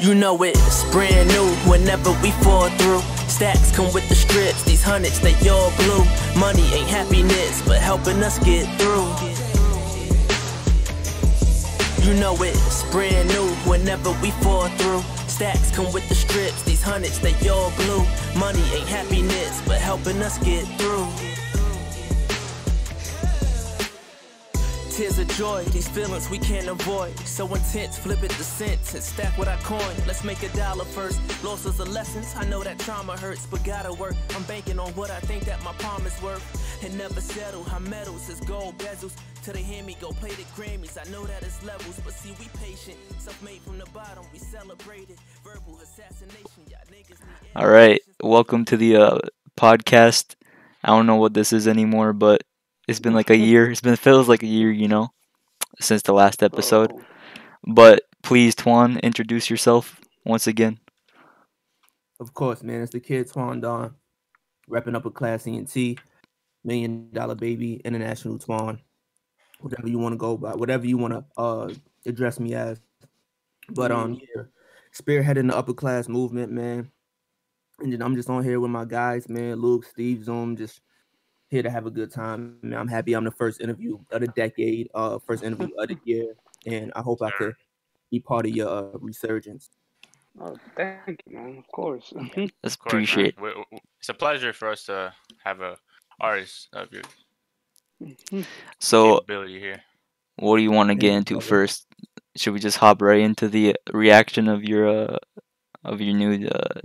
You know it's brand new whenever we fall through. Stacks come with the strips, these hundreds they all blue. Money ain't happiness, but helping us get through. You know it's brand new whenever we fall through. Stacks come with the strips, these hundreds they all blue. Money ain't happiness, but helping us get through. Tears of joy, these feelings we can't avoid. So intense, flip it to cents and stack what I coin. Let's make a dollar first. Losses are lessons, I know that trauma hurts, but gotta work. I'm banking on what I think that my palm is worth. And never settle, how medals is gold bezels. Till they hear me go play the Grammys, I know that it's levels, but see we patient. Self-made from the bottom, we celebrate it. Verbal assassination, y'all niggas All right, welcome to the uh, podcast. I don't know what this is anymore, but it's been like a year. It's been feels like a year, you know, since the last episode. But please, Twan, introduce yourself once again. Of course, man. It's the kid Twan Don, repping Upper Class ENT, million dollar baby, international Twan, whatever you want to go by, whatever you want to uh address me as. But um, yeah, spearheading the upper class movement, man. And then I'm just on here with my guys, man. Luke, Steve, Zoom, just here to have a good time. Man, I'm happy I'm the first interview of the decade, uh, first interview of the year, and I hope I could be part of your uh, resurgence. Oh, thank you, man. Of course. Let's Of course, appreciate. We- we- It's a pleasure for us to have a artist of your So, capability here. what do you want to get into first? Should we just hop right into the reaction of your uh, of your new uh,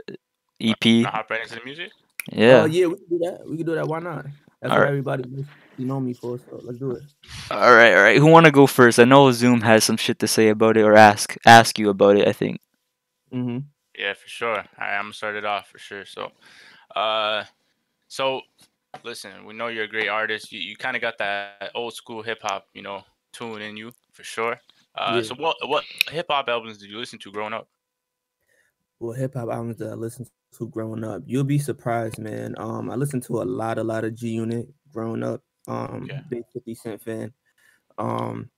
EP? Wanna hop right into the music. Yeah. Uh, yeah, we can do that. We can do that. Why not? That's All what right. everybody knows- you know me for. So let's do it. All right, all right. Who want to go first? I know Zoom has some shit to say about it, or ask ask you about it. I think. Mm-hmm. Yeah, for sure. I, I'm gonna start it off for sure. So, uh, so listen, we know you're a great artist. You, you kind of got that old school hip hop, you know, tune in you for sure. Uh, Yeah. so what what hip hop albums did you listen to growing up? Well, hip hop albums that I listened to growing up, you'll be surprised, man. Um, I listened to a lot, a lot of G Unit growing up. Um, big Fifty Cent fan. Um,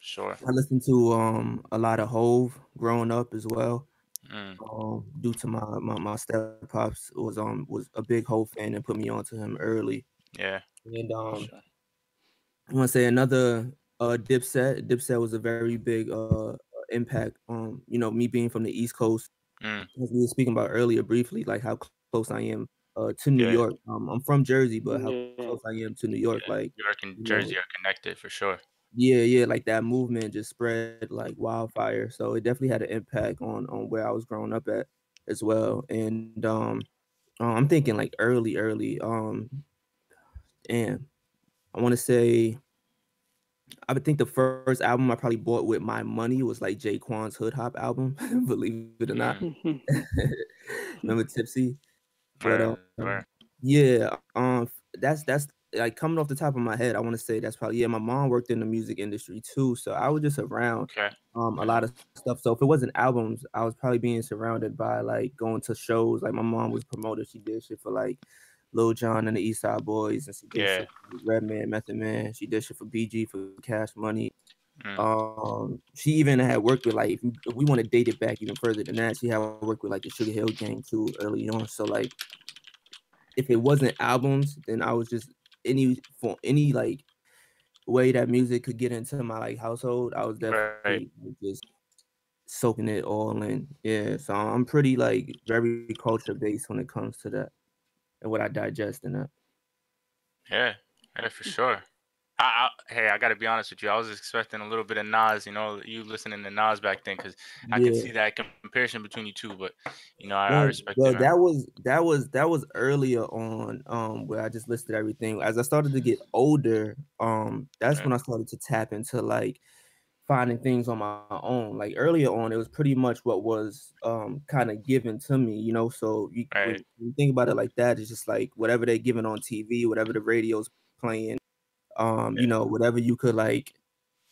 Sure. I listened to um a lot of Hove growing up as well. Mm, Um, due to my my, my step pops was um was a big Hove fan and put me onto him early. yeah. And um, sure. I want to say another uh Dipset. Dipset was a very big uh impact. Um, you know, me being from the East Coast, Mm, as we were speaking about earlier briefly, like how close I am uh to New Yeah. York. Um, I'm from Jersey, but how Yeah. close I am to New York, Yeah. like New York and Jersey know, are connected for sure. yeah, yeah, like that movement just spread like wildfire. So it definitely had an impact on on where I was growing up at as well. And um, uh, I'm thinking like early, early. Um, and I want to say, I would think the first album I probably bought with my money was like J-Kwon's Hood Hop album. believe it or not, remember Tipsy? But um, yeah, um, that's that's like coming off the top of my head. I want to say that's probably yeah. My mom worked in the music industry too, so I was just around Okay. um a lot of stuff. So if it wasn't albums, I was probably being surrounded by like going to shows. Like my mom was promoted. She did shit for like Lil Jon and the East Side Boys, and she did Yeah. shit for Redman, Method Man. She did shit for BG for Cash Money. Mm, Um, she even had worked with like if, we- want to date it back even further than that, she had worked with like the Sugar Hill Gang too early on. So like, if it wasn't albums, then I was just any for any like way that music could get into my like household. I was definitely like, just soaking it all in. Yeah, so I'm pretty like very culture based when it comes to that and what I digest in that. yeah. Yeah, for sure. I, I, hey, I gotta be honest with you. I was expecting a little bit of Nas. You know, you listening to Nas back then, because I can Yeah. see that comparison between you two. But you know, I, I Well, respect it. that was that was that was earlier on um where I just listed everything. As I started to get older, um that's Yeah. when I started to tap into like finding things on my own. Like earlier on, it was pretty much what was um kind of given to me, you know. So you, Right. you think about it like that, it's just like whatever they're giving on TV, whatever the radio's playing, um, Yeah. you know, whatever you could like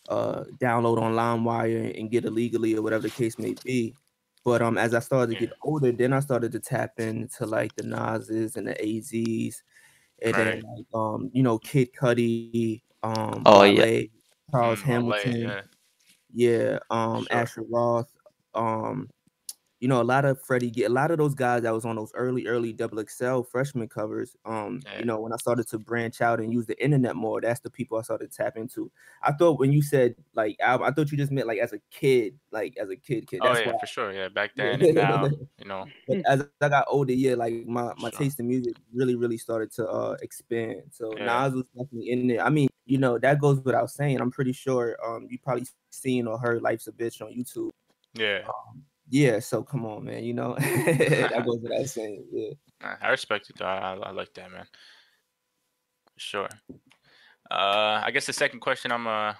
uh download on LimeWire and get illegally or whatever the case may be. But um, as I started to get older, then I started to tap into like the Nas's and the AZs, and then Right. like um, you know, Kid Cudi, um, Oh, yeah. Charles Mm, Hamilton, yeah. Yeah, um, Sure. Asher Roth, um, you know, a lot of Freddie, a lot of those guys that was on those early, early double XL freshman covers. Um, Yeah. you know, when I started to branch out and use the internet more, that's the people I started to tap into. I thought when you said like album, I thought you just meant like as a kid, like as a kid, kid. Oh yeah, why. for sure. Yeah, back Yeah. then and now, you know. But as I got older, yeah, like my, my Sure. taste in music really, really started to uh expand. So Yeah. Nas was definitely in there. I mean, you know, that goes without saying. I'm pretty sure um you probably seen or heard Life's a Bitch on YouTube. Yeah, Yeah, so come on, man. You know, that goes without saying. Yeah. uh, I respect it though. I, I like that, man. Sure. Uh, I guess the second question I'm gonna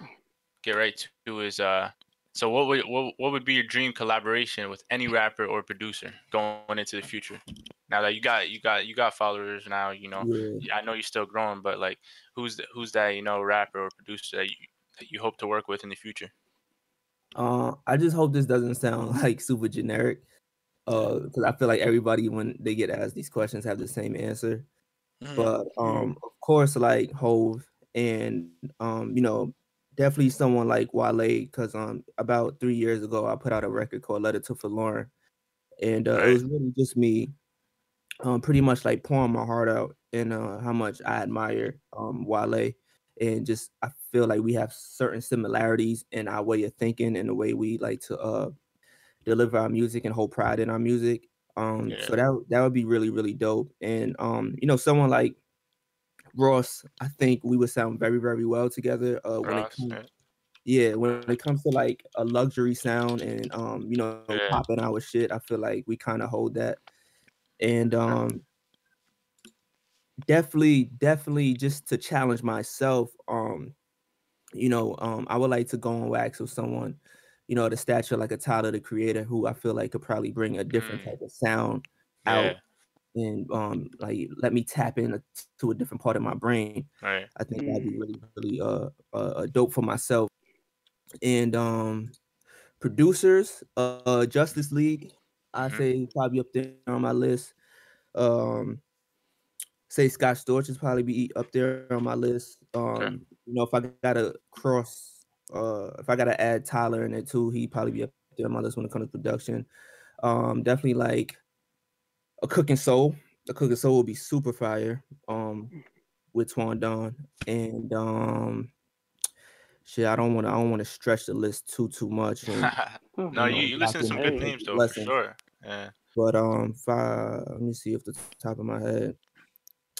get right to is uh, so what would what, what would be your dream collaboration with any rapper or producer going into the future? Now that you got you got you got followers now, you know. Yeah. I know you're still growing, but like, who's the, who's that you know rapper or producer that you that you hope to work with in the future? Uh, I just hope this doesn't sound like super generic. Uh, because I feel like everybody when they get asked these questions have the same answer. Mm-hmm. But um, of course, like Hove and um, you know, definitely someone like Wale, because um, about three years ago, I put out a record called "Letter to Folarin," and uh, it was really just me, um, pretty much like pouring my heart out and uh, how much I admire um Wale, and just I feel like we have certain similarities in our way of thinking and the way we like to uh deliver our music and hold pride in our music. Um, so that would- that would be really really dope. And um, you know, someone like Ross, I think we would sound very very well together. Uh, when it comes, yeah. when it comes to like a luxury sound and um, you know, Yeah. popping our shit, I feel like we kind of hold that. And um, definitely, definitely, just to challenge myself, um, you know, um, I would like to go on wax with someone, you know, the stature like a Tyler the Creator, who I feel like could probably bring a different Mm. type of sound Yeah, out and um, like let me tap in to a different part of my brain. right. I think that'd be really, really uh, uh uh, dope for myself. And um producers, uh, uh Justice League, I Mhm. say probably up there on my list. Um say Scott Storch is probably be up there on my list. Um, you know, if I gotta cross uh if I gotta add Tyler in it too, he probably be up there on my list when it comes to production. Um, definitely like a Cookin Soul. A Cookin Soul will be super fire. Um, with Twan Don and um, shit. I don't want to. I don't want to stretch the list too too much. And, no, you you, know, you listen to some good names though, for sure. Yeah, but um, if I, let me see if the top of my head.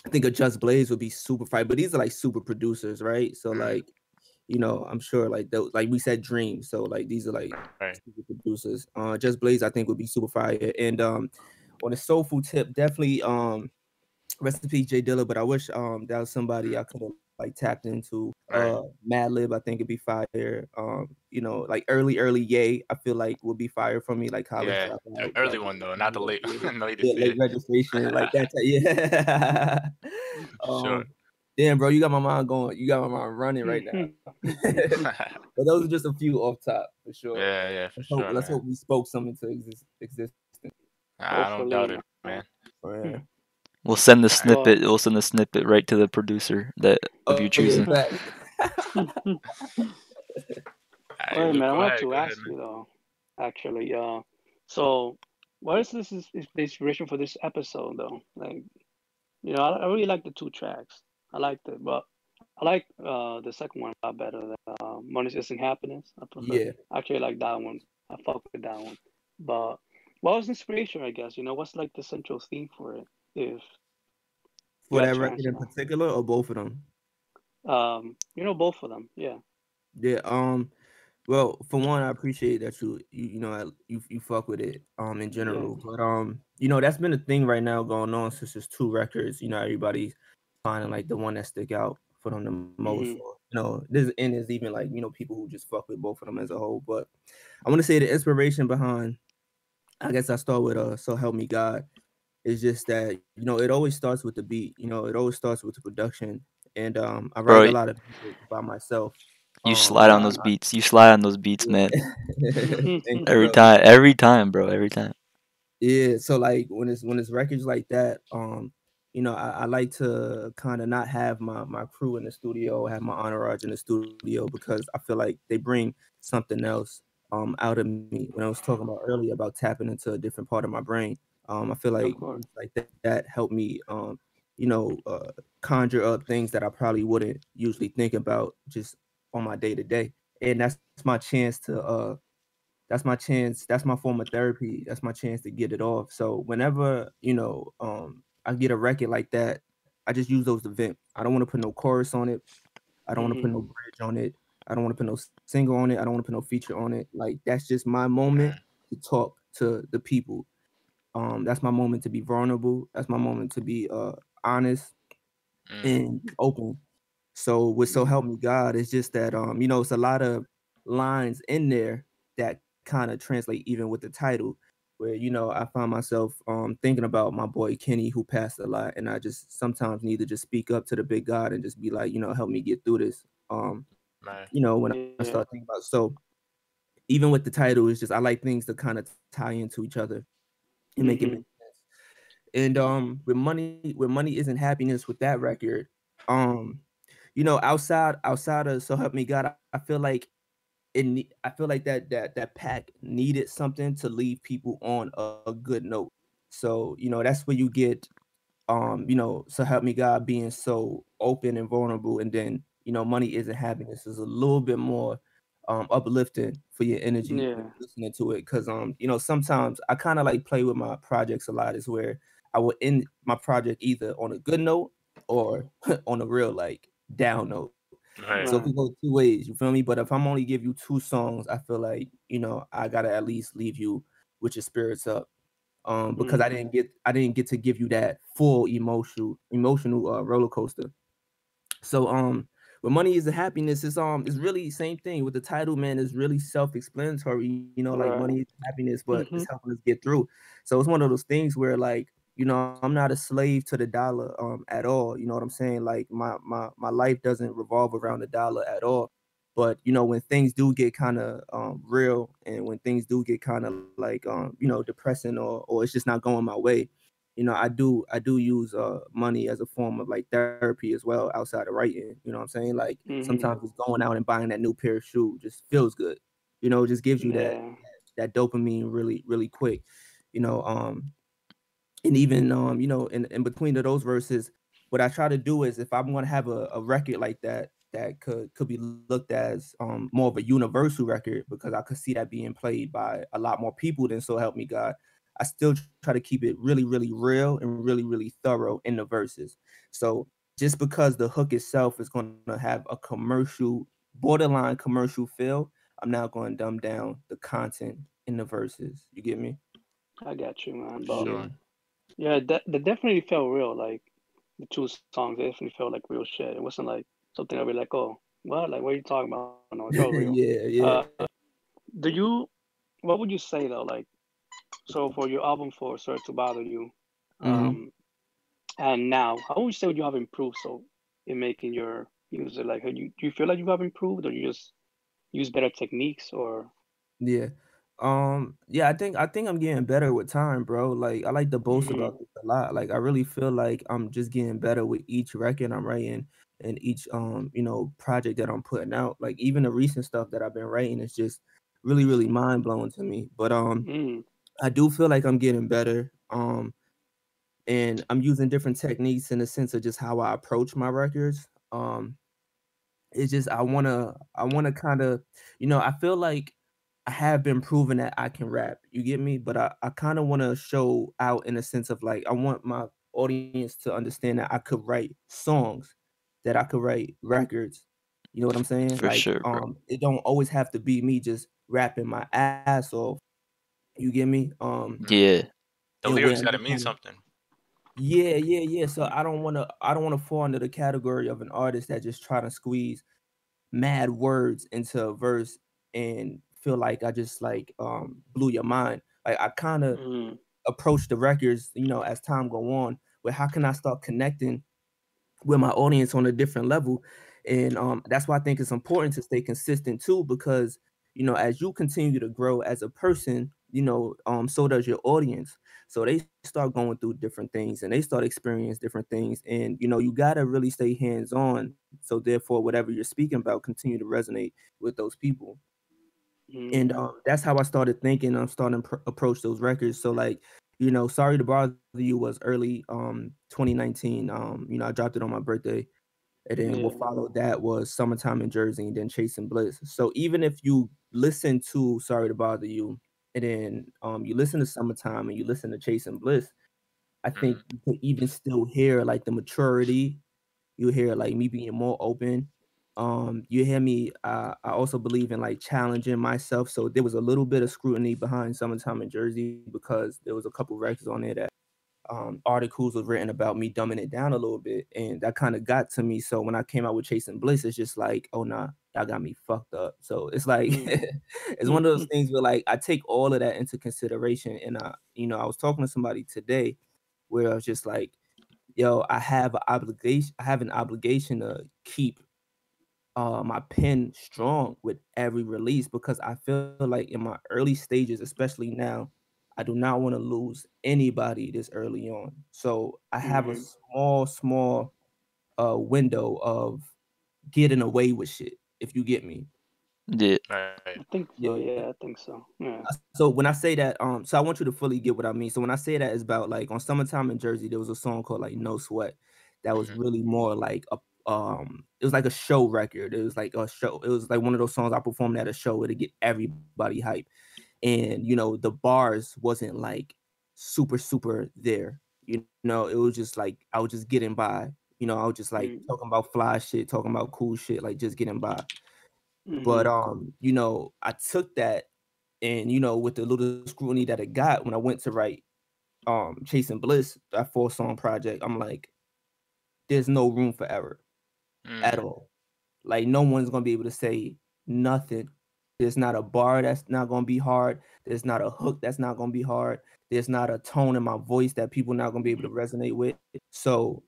I think a Just Blaze would be super fire, but these are like super producers, right? So Mhm. like, you know, I'm sure like those, like we said, Dream. So like these are like Right. producers. Uh, Just Blaze, I think would be super fire. And um, on a soulful tip, definitely um, rest in peace, Jay Dilla. But I wish um that was somebody I could have like tapped into. Right. Uh, Madlib, I think it'd be fire. Um, you know, like early, early Yay, I feel like would be fire for me. Like college. yeah. Dropout, early like, one though, not the late, yeah, the latest. yeah, Yeah, late registration, like that. type- Yeah. For sure. um, damn, bro, you got my mind going. You got my mind running right now. but those are just a few off top for sure. yeah, yeah, for Let's, hope, sure. let's hope we spoke something to exist. exist I don't doubt it, Hopefully. man. yeah. We'll send the snippet. We'll send the snippet right to the producer that of Oh, you choosing. facts. Alright, Wait, go- man, I go want to ahead, ask man. you though. Actually, uh, so what is this is, is the inspiration for this episode though? Like, you know, I, I really like the two tracks. I liked it, but I like uh the second one a lot better. than uh, Money Isn't Happiness. I prefer. Yeah. I actually like that one. I fuck with that one. But what was inspiration? I guess you know what's like the central theme for it. If For that record in particular, or both of them? um, you know, both of them. Yeah. Yeah. Um. Well, for one, I appreciate that you you, you know you you fuck with it um in general, but um you know that's been a thing right now going on since there's two records. You know everybody's finding like the one that stick out for them the most. Mhm. Or, you know, this and there's even like you know people who just fuck with both of them as a whole. But I want to say the inspiration behind, I guess I start with uh so help me God. It's just that you know it always starts with the beat. You know it always starts with the production, and um I write a lot of music by myself. You um, slide on those beats. You slide on those beats, man. Every time, every time, bro. Every time. Yeah, so like when it's when it's records like that, um, you know, I, I like to kind of not have my my crew in the studio, have my entourage in the studio because I feel like they bring something else. Um out of me when I was talking about earlier about tapping into a different part of my brain. Um, I feel like like that, that helped me um you know uh, conjure up things that I probably wouldn't usually think about just on my day to day, and that's my chance to uh that's my chance that's my form of therapy that's my chance to get it off so whenever you know um i get a record like that i just use those to vent i don't want to put no chorus on it i don't mm-hmm. want to put no bridge on it i don't want to put no single on it i don't want to put no feature on it like that's just my moment to talk to the people. Um that's my moment to be vulnerable that's my moment to be uh honest mm. and open. So with so help me god it's just that um you know it's a lot of lines in there that kind of translate even with the title where you know I find myself um thinking about my boy Kenny who passed a lot and I just sometimes need to just speak up to the big God and just be like you know help me get through this. Um right. you know when yeah. I start thinking about so even with the title it's just I like things to kind of tie into each other and make mm-hmm. it make sense and um with money with money isn't happiness with that record um you know outside outside of so help me God I, I feel like it I feel like that that that pack needed something to leave people on a, a, good note. So you know that's where you get, um, you know, so help me God being so open and vulnerable, and then you know money isn't happiness is a little bit more um uplifting for your energy yeah. listening to it because um you know sometimes I kind of like play with my projects a lot is where I will end my project either on a good note or on a real like down note Right. So it can go two ways. You feel me? But if I'm only give you two songs, I feel like you know I gotta at least leave you with your spirits up, um, because mm. I didn't get I didn't get to give you that full emotional emotional uh, roller coaster. So um, with money is the happiness It's um it's really same thing with the title man is really self-explanatory. You know, like right. money is happiness, but mm-hmm. it's helping us get through. So it's one of those things where like you know i'm not a slave to the dollar um at all you know what i'm saying like my my my life doesn't revolve around the dollar at all but you know when things do get kind of um real and when things do get kind of like um you know depressing or or it's just not going my way you know i do i do use uh money as a form of like therapy as well outside of writing you know what i'm saying like mm-hmm. sometimes just going out and buying that new pair of shoes just feels good you know just gives you yeah. that that dopamine really really quick you know um and even um, you know, in, in between of those verses, what I try to do is if I'm gonna have a, a record like that that could could be looked as um more of a universal record because I could see that being played by a lot more people than so help me God. I still try to keep it really, really real and really, really thorough in the verses. So just because the hook itself is going to have a commercial, borderline commercial feel, I'm now going to dumb down the content in the verses. You get me? I got you, man. Sure. Yeah, that that definitely felt real. Like the two songs definitely felt like real shit. It wasn't like something I'd be like, oh, what? Like, what are you talking about? No, yeah, yeah. Uh, do you? What would you say though? Like, so for your album for "Sorry to Bother You," mm-hmm. um, and now, how would you say you have improved? So in making your music, like, you do you feel like you have improved, or you just use better techniques, or? Yeah. Um, yeah, I think I think I'm getting better with time, bro. Like I like to boast Mhm. about this a lot. Like I really feel like I'm just getting better with each record I'm writing and each um, you know, project that I'm putting out. Like even the recent stuff that I've been writing is just really, really mind blowing to me. But um Mm. I do feel like I'm getting better. Um and I'm using different techniques in the sense of just how I approach my records. Um it's just I wanna I wanna kind of, you know, I feel like I have been proven that I can rap. You get me? But I, I kind of want to show out in a sense of like I want my audience to understand that I could write songs, that I could write records. You know what I'm saying? For like, sure, bro. um, it don't always have to be me just rapping my ass off. You get me? Um, yeah. The lyrics got to mean something. Yeah, yeah, yeah. So I don't want to. I don't want to fall under the category of an artist that just try to squeeze mad words into a verse and feel like I just like um blew your mind. Like I kind of mm. approach the records, you know, as time go on, where how can I start connecting with my audience on a different level? And um that's why I think it's important to stay consistent too, because you know, as you continue to grow as a person, you know, um, so does your audience. So they start going through different things and they start experiencing different things. And you know, you gotta really stay hands-on. So therefore, whatever you're speaking about continue to resonate with those people. and Mhm. um, that's how I started thinking. I'm starting to pr- approach those records. So like, you know, sorry to bother you was early um 2019. Um, you know, I dropped it on my birthday, and then what followed that was summertime in Jersey, and then Chasing Bliss. So even if you listen to Sorry to Bother You, and then um you listen to Summertime and you listen to Chasing Bliss, I think you can even still hear like the maturity. You hear like me being more open. Um, you hear me. Uh, I also believe in like challenging myself. So there was a little bit of scrutiny behind Summertime in Jersey because there was a couple records on there that um, articles was written about me dumbing it down a little bit, and that kind of got to me. So when I came out with Chasing Bliss, it's just like, oh nah, y'all got me fucked up. So it's like Mm. it's one of those things where like I take all of that into consideration, and I, you know, I was talking to somebody today where I was just like, yo, I have an obligation, I have an obligation to keep uh my pen strong with every release because I feel like in my early stages, especially now, I do not want to lose anybody this early on. So I have a Mhm. small, small uh window of getting away with shit, if you get me. Yeah. I think so. Yeah. Yeah, I think so. Yeah. So when I say that, um, so I want you to fully get what I mean. So when I say that, it's about like on summertime in Jersey, there was a song called like No Sweat that was Mhm. really more like a um, it was like a show record. It was like a show. It was like one of those songs I performed at a show to get everybody hype. And you know, the bars wasn't like super super there. You know, it was just like I was just getting by. You know, I was just like Mm. talking about fly shit, talking about cool shit, like just getting by. But Mhm. um you know i took that and you know with the little scrutiny that it got when i went to write um chasing bliss that four song project i'm like there's no room for error at Mm. all. Like no one's gonna be able to say nothing. There's not a bar that's not gonna be hard. There's not a hook that's not gonna be hard. There's not a tone in my voice that people not gonna be able to resonate with. So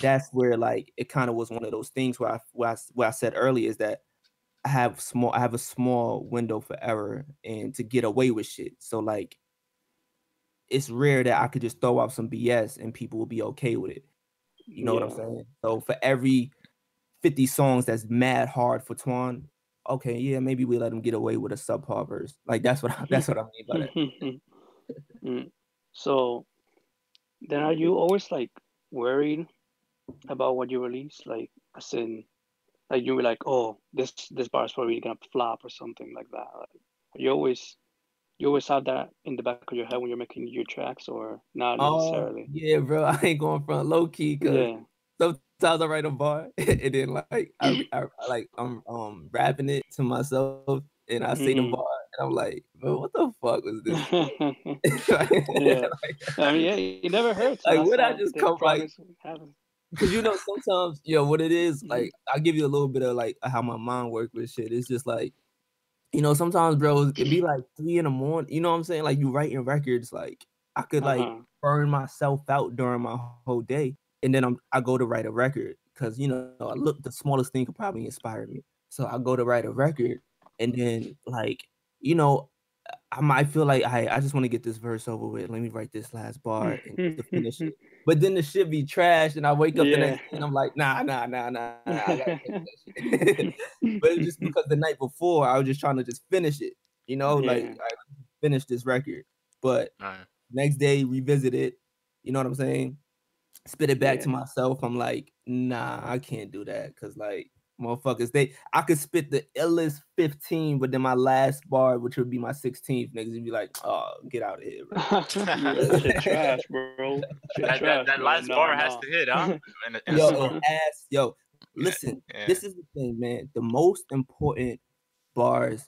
that's where like it kind of was one of those things where I, where I where I said earlier is that I have small I have a small window for error and to get away with shit. So like it's rare that I could just throw out some BS and people will be okay with it. You know what I'm saying? So for every 50 songs that's mad hard for Twan, okay, yeah, maybe we let him get away with a subpar verse. Like that's what I, that's what I mean by that. Mm. So then are you always like worried about what you release? Like as in like you were like, oh, this this bar is probably gonna flop or something like that. Like, you always you always have that in the back of your head when you're making your tracks or not Oh necessarily. yeah, bro. I ain't going front low key because yeah. sometimes I write a bar and then like I, I like I'm um rapping it to myself and I see the Mhm. bar and I'm like, bro, what the fuck was this? Yeah. Like, I mean, yeah, it never hurts. Like, would I just come, like-. Cause you know sometimes, yo, what it is, Mhm. like I'll give you a little bit of like how my mind work with shit. It's just like, you know, sometimes, bro, it be like three in the morning. You know what I'm saying? Like you writing records, like I could like Uh-huh. burn myself out during my whole day, and then I'm I go to write a record because you know I look the smallest thing could probably inspire me. So I go to write a record, and then like you know. I might feel like I I just want to get this verse over with. Let me write this last bar and to finish it. But then the shit be trash, and I wake up the next day and I'm like, nah, nah, nah, nah, nah I gotta finish that shit. but it's just because the night before I was just trying to just finish it, you know, like Yeah. I finish this record. But Right. next day revisit it, you know what I'm saying? Spit it back to myself. I'm like, nah, I can't do that because like motherfuckers, they I could spit the illest 15, but then my last bar, which would be my 16th, niggas would be like, oh, get out of here, bro. shit trash, bro. Shit That, trash, that, that bro. last No, bar has to hit, huh? In a- in a yo, song. it has, yo, listen, Yeah. this is the thing, man. The most important bars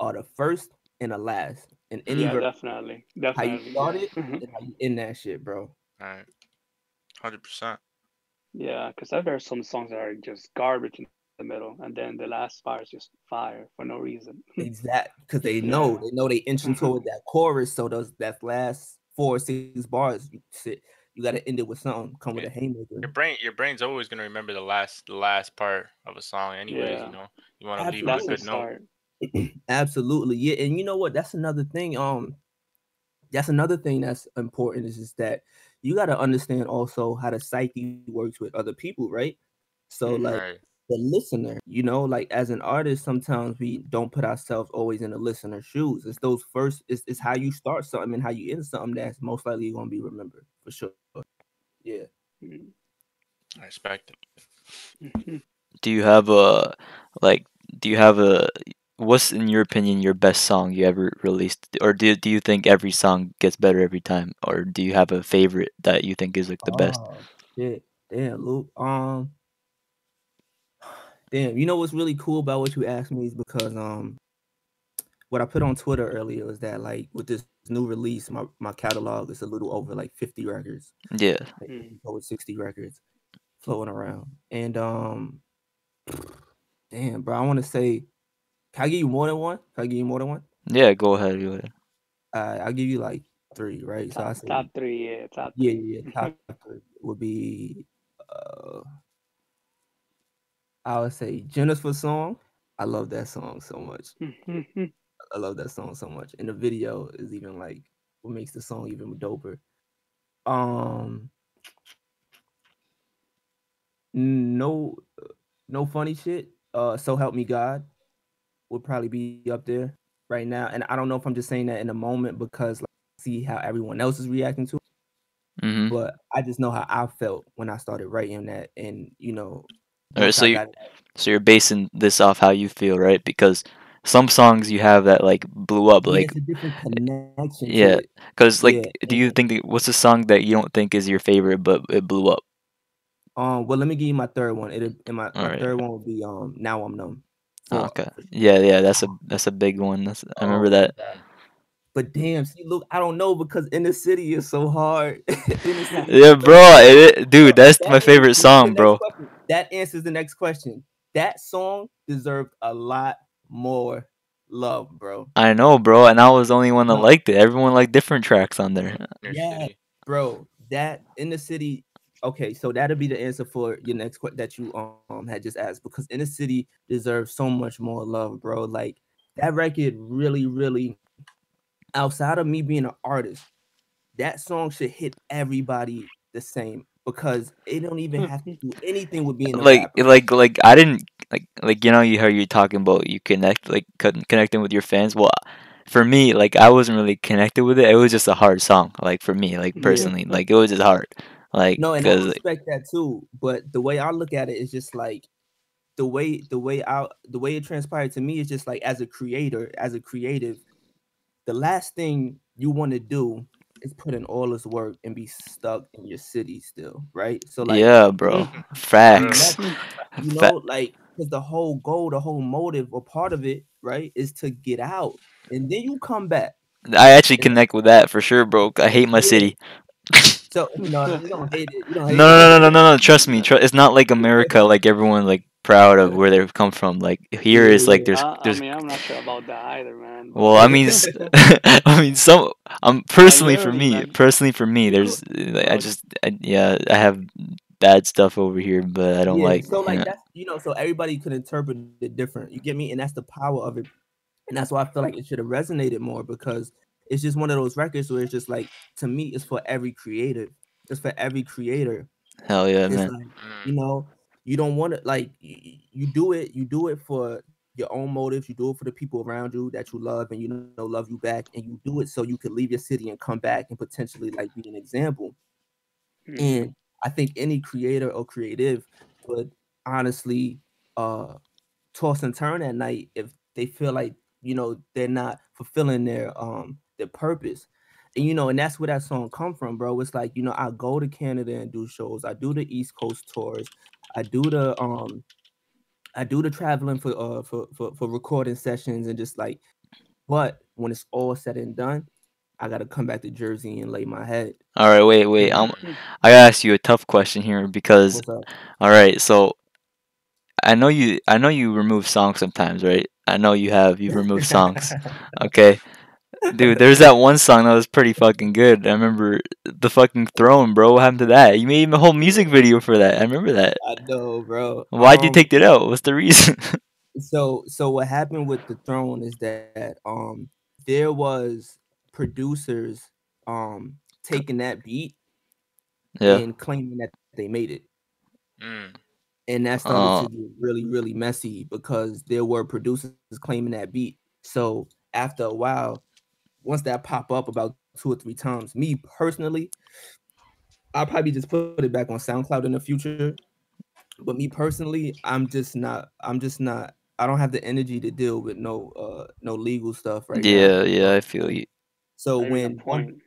are the first and the last in any Yeah, verse. definitely, How you started it and how you end that shit, bro. Right. Hundred percent. Yeah, because I've heard some songs that are just garbage in the middle, and then the last bar is just fire for no reason. Exact, because they know Yeah. they know they inching toward that chorus. So those that last four or six bars, you sit, you got to end it with something. Come with a haymaker. Your brain, your brain's always gonna remember the last, the last part of a song, anyways. Yeah. You know, you want to leave on a good note. start. Absolutely, yeah. And you know what? That's another thing. Um, that's another thing that's important is just that you got to understand also how the psyche works with other people, right? So like Right. The listener. You know, like as an artist, sometimes we don't put ourselves always in the listener's shoes. It's those first. It's, it's how you start something and how you end something that's most likely going to be remembered for sure. Yeah. Mm. I respect it. Mhm. Do you have a like? Do you have a? What's in your opinion your best song you ever released, or do do you think every song gets better every time, or do you have a favorite that you think is like the best? Oh, shit. Damn, Luke. Um, damn. You know what's really cool about what you asked me is because um, what I put on Twitter earlier was that like with this new release, my my catalog is a little over like fifty records, Yeah. like Mm. over sixty records floating around, and um, damn, bro. I want to say, can I give you more than one? Can I give you more than one? Yeah. Go ahead. Go ahead. Uh, I'll give you like three, right? So I Top, say, top three, yeah, top yeah, three. yeah, yeah, top three would be uh I would say Jennifer song. I love that song so much. Mhm. I love that song so much. And the video is even like what makes the song even doper. Um no no funny shit. Uh so help me God would probably be up there right now. And I don't know if I'm just saying that in a moment because like see how everyone else is reacting to it Mm-hmm. but I just know how I felt when I started writing that, and you know, Alright, so you so you're basing this off how you feel, right? Because some songs you have that like blew up, like yeah, because like, Yeah, do you and- think that, what's a song that you don't think is your favorite but it blew up? Um, well, let me give you my third one. It and my, my Alright. third one would be um, now I'm numb. Oh, okay. Yeah, yeah, that's a that's a big one. That's I remember Oh, that. But damn, see, look, I don't know because in the city is so hard. Yeah, bro, it, dude, that's That my favorite the song, bro. question. That answers the next question. That song deserved a lot more love, bro. I know, bro, and I was the only one that liked it. Everyone liked different tracks on there. Yeah. bro that in the city okay so that'll be the answer for your next question that you um had just asked because in the city deserves so much more love bro like that record really really outside of me being an artist that song should hit everybody the same because it don't even hmm. have to do anything with being a Like, rapper. like, like, I didn't like, like you know, you how you're talking about you connect, like, connecting with your fans. Well, for me, like, I wasn't really connected with it. It was just a hard song, like for me, like Yeah. personally, like it was just hard, like, No, and I respect that too. But the way I look at it is just like the way the way I the way it transpired to me is just like as a creator, as a creative, the last thing you want to do is put in all this work and be stuck in your city still, right? So like yeah, bro, mm-hmm. facts. that's- mm-hmm. you Fa- know, like because the whole goal, the whole motive or part of it, right, is to get out. And then you come back. I actually connect with that for sure, bro. I hate my city. So you know, you don't hate it. You don't No, hate no, no, no, no, no. Trust me. Tr- it's not like America, like everyone like proud of where they've come from. Like here is like there's I, I there's. mean, I'm not sure about that either, man. Well, I mean, I mean, some. I'm personally for me, man. personally for me. There's, like, I just, I, yeah, I have bad stuff over here, but I don't yeah, like. so like yeah. that's you know so everybody could interpret it different you get me and that's the power of it and that's why i feel like it should have resonated more because it's just one of those records where it's just like to me it's for every creative it's for every creator Hell yeah, it's man. like Mm. you know you don't want to like you do it you do it for your own motives you do it for the people around you that you love and you know love you back and you do it so you could leave your city and come back and potentially like be an example Mhm. and I think any creator or creative would honestly uh toss and turn at night if they feel like you know they're not fulfilling their um their purpose. And you know, and that's where that song come from, bro. It's like, you know, I go to Canada and do shows. I do the East Coast tours. I do the um I do the traveling for uh for for, for recording sessions and just like but when it's all said and done, I gotta come back to Jersey and lay my head. All right, wait, wait. Um, Mhm. I gotta ask you a tough question here because All right, so I know you I know you remove songs sometimes, right? I know you have you remove songs. Okay. Dude, there's that one song that was pretty fucking good. I remember the fucking throne, bro. What happened to that? You made a whole music video for that. I remember that. I know, bro. Why'd you Um, take it out? What's the reason? so so what happened with the throne is that um there was producers um taking that beat yeah. and claiming that they made it Mm. and that started Oh. to get really really messy because there were producers claiming that beat. So after a while, once that pop up about two or three times, me personally, I'll probably just put it back on SoundCloud in the future. But me personally, I'm just not. I'm just not. I don't have the energy to deal with no uh no legal stuff right now. yeah, yeah, I feel you. So Very when one,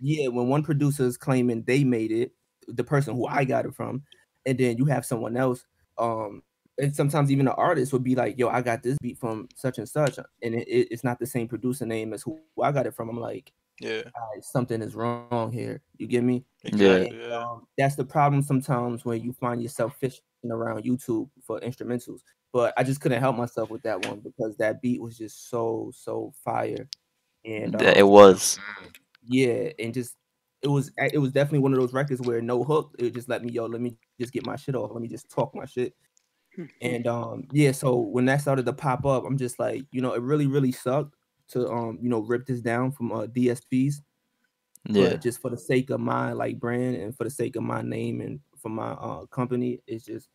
yeah, when one producer is claiming they made it, the person who I got it from, and then you have someone else, um, and sometimes even the artist would be like, "Yo, I got this beat from such and such," and it, it- it's not the same producer name as who I got it from. I'm like, Yeah, "Alright, something is wrong here. You get me? exactly. And, Yeah. um, that's the problem sometimes when you find yourself fishing around YouTube for instrumentals. But I just couldn't help myself with that one because that beat was just so so fire, and Th- It um, was. yeah, and just it was it was definitely one of those records where no hook. It just let me yo, let me just get my shit off. Let me just talk my shit. And um yeah, so when that started to pop up, I'm just like, you know, it really really sucked to um you know rip this down from uh DSPs. Yeah. But just for the sake of my like brand and for the sake of my name and for my uh company, it's just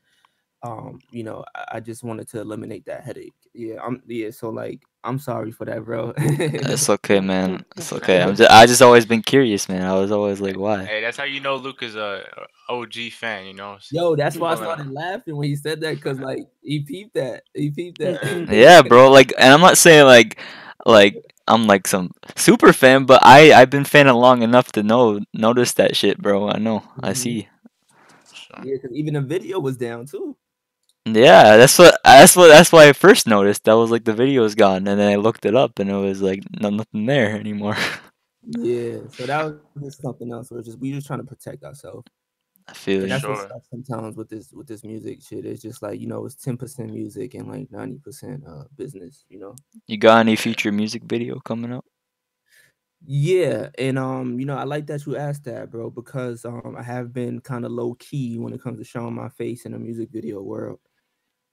um you know I, I just wanted to eliminate that headache. Yeah, I'm yeah. So like I'm sorry for that, bro. It's okay, man. It's okay. I'm just, I just always been curious, man. I was always like, why? Hey, that's how you know Luke is a a OG fan. You know. Yo, that's why I started laughing when he said that because like he peeped that. He peeped that. Yeah, bro. Like, and I'm not saying like, like I'm like some super fan, but I I've been fanning long enough to know notice that shit, bro. I know. I Mhm. see. Yeah, because even the video was down too. Yeah, that's what that's what that's why I first noticed. That was like the video was gone, and then I looked it up, and it was like no, nothing there anymore. Yeah, so that was just something else. We're just we just trying to protect ourselves. I feel And that's Sure. what sometimes with this with this music shit. It's just like you know it's ten percent music and like ninety percent uh business. You know. You got any future music video coming up? Yeah, and um, you know, I like that you asked that, bro, because um, I have been kind of low key when it comes to showing my face in the music video world.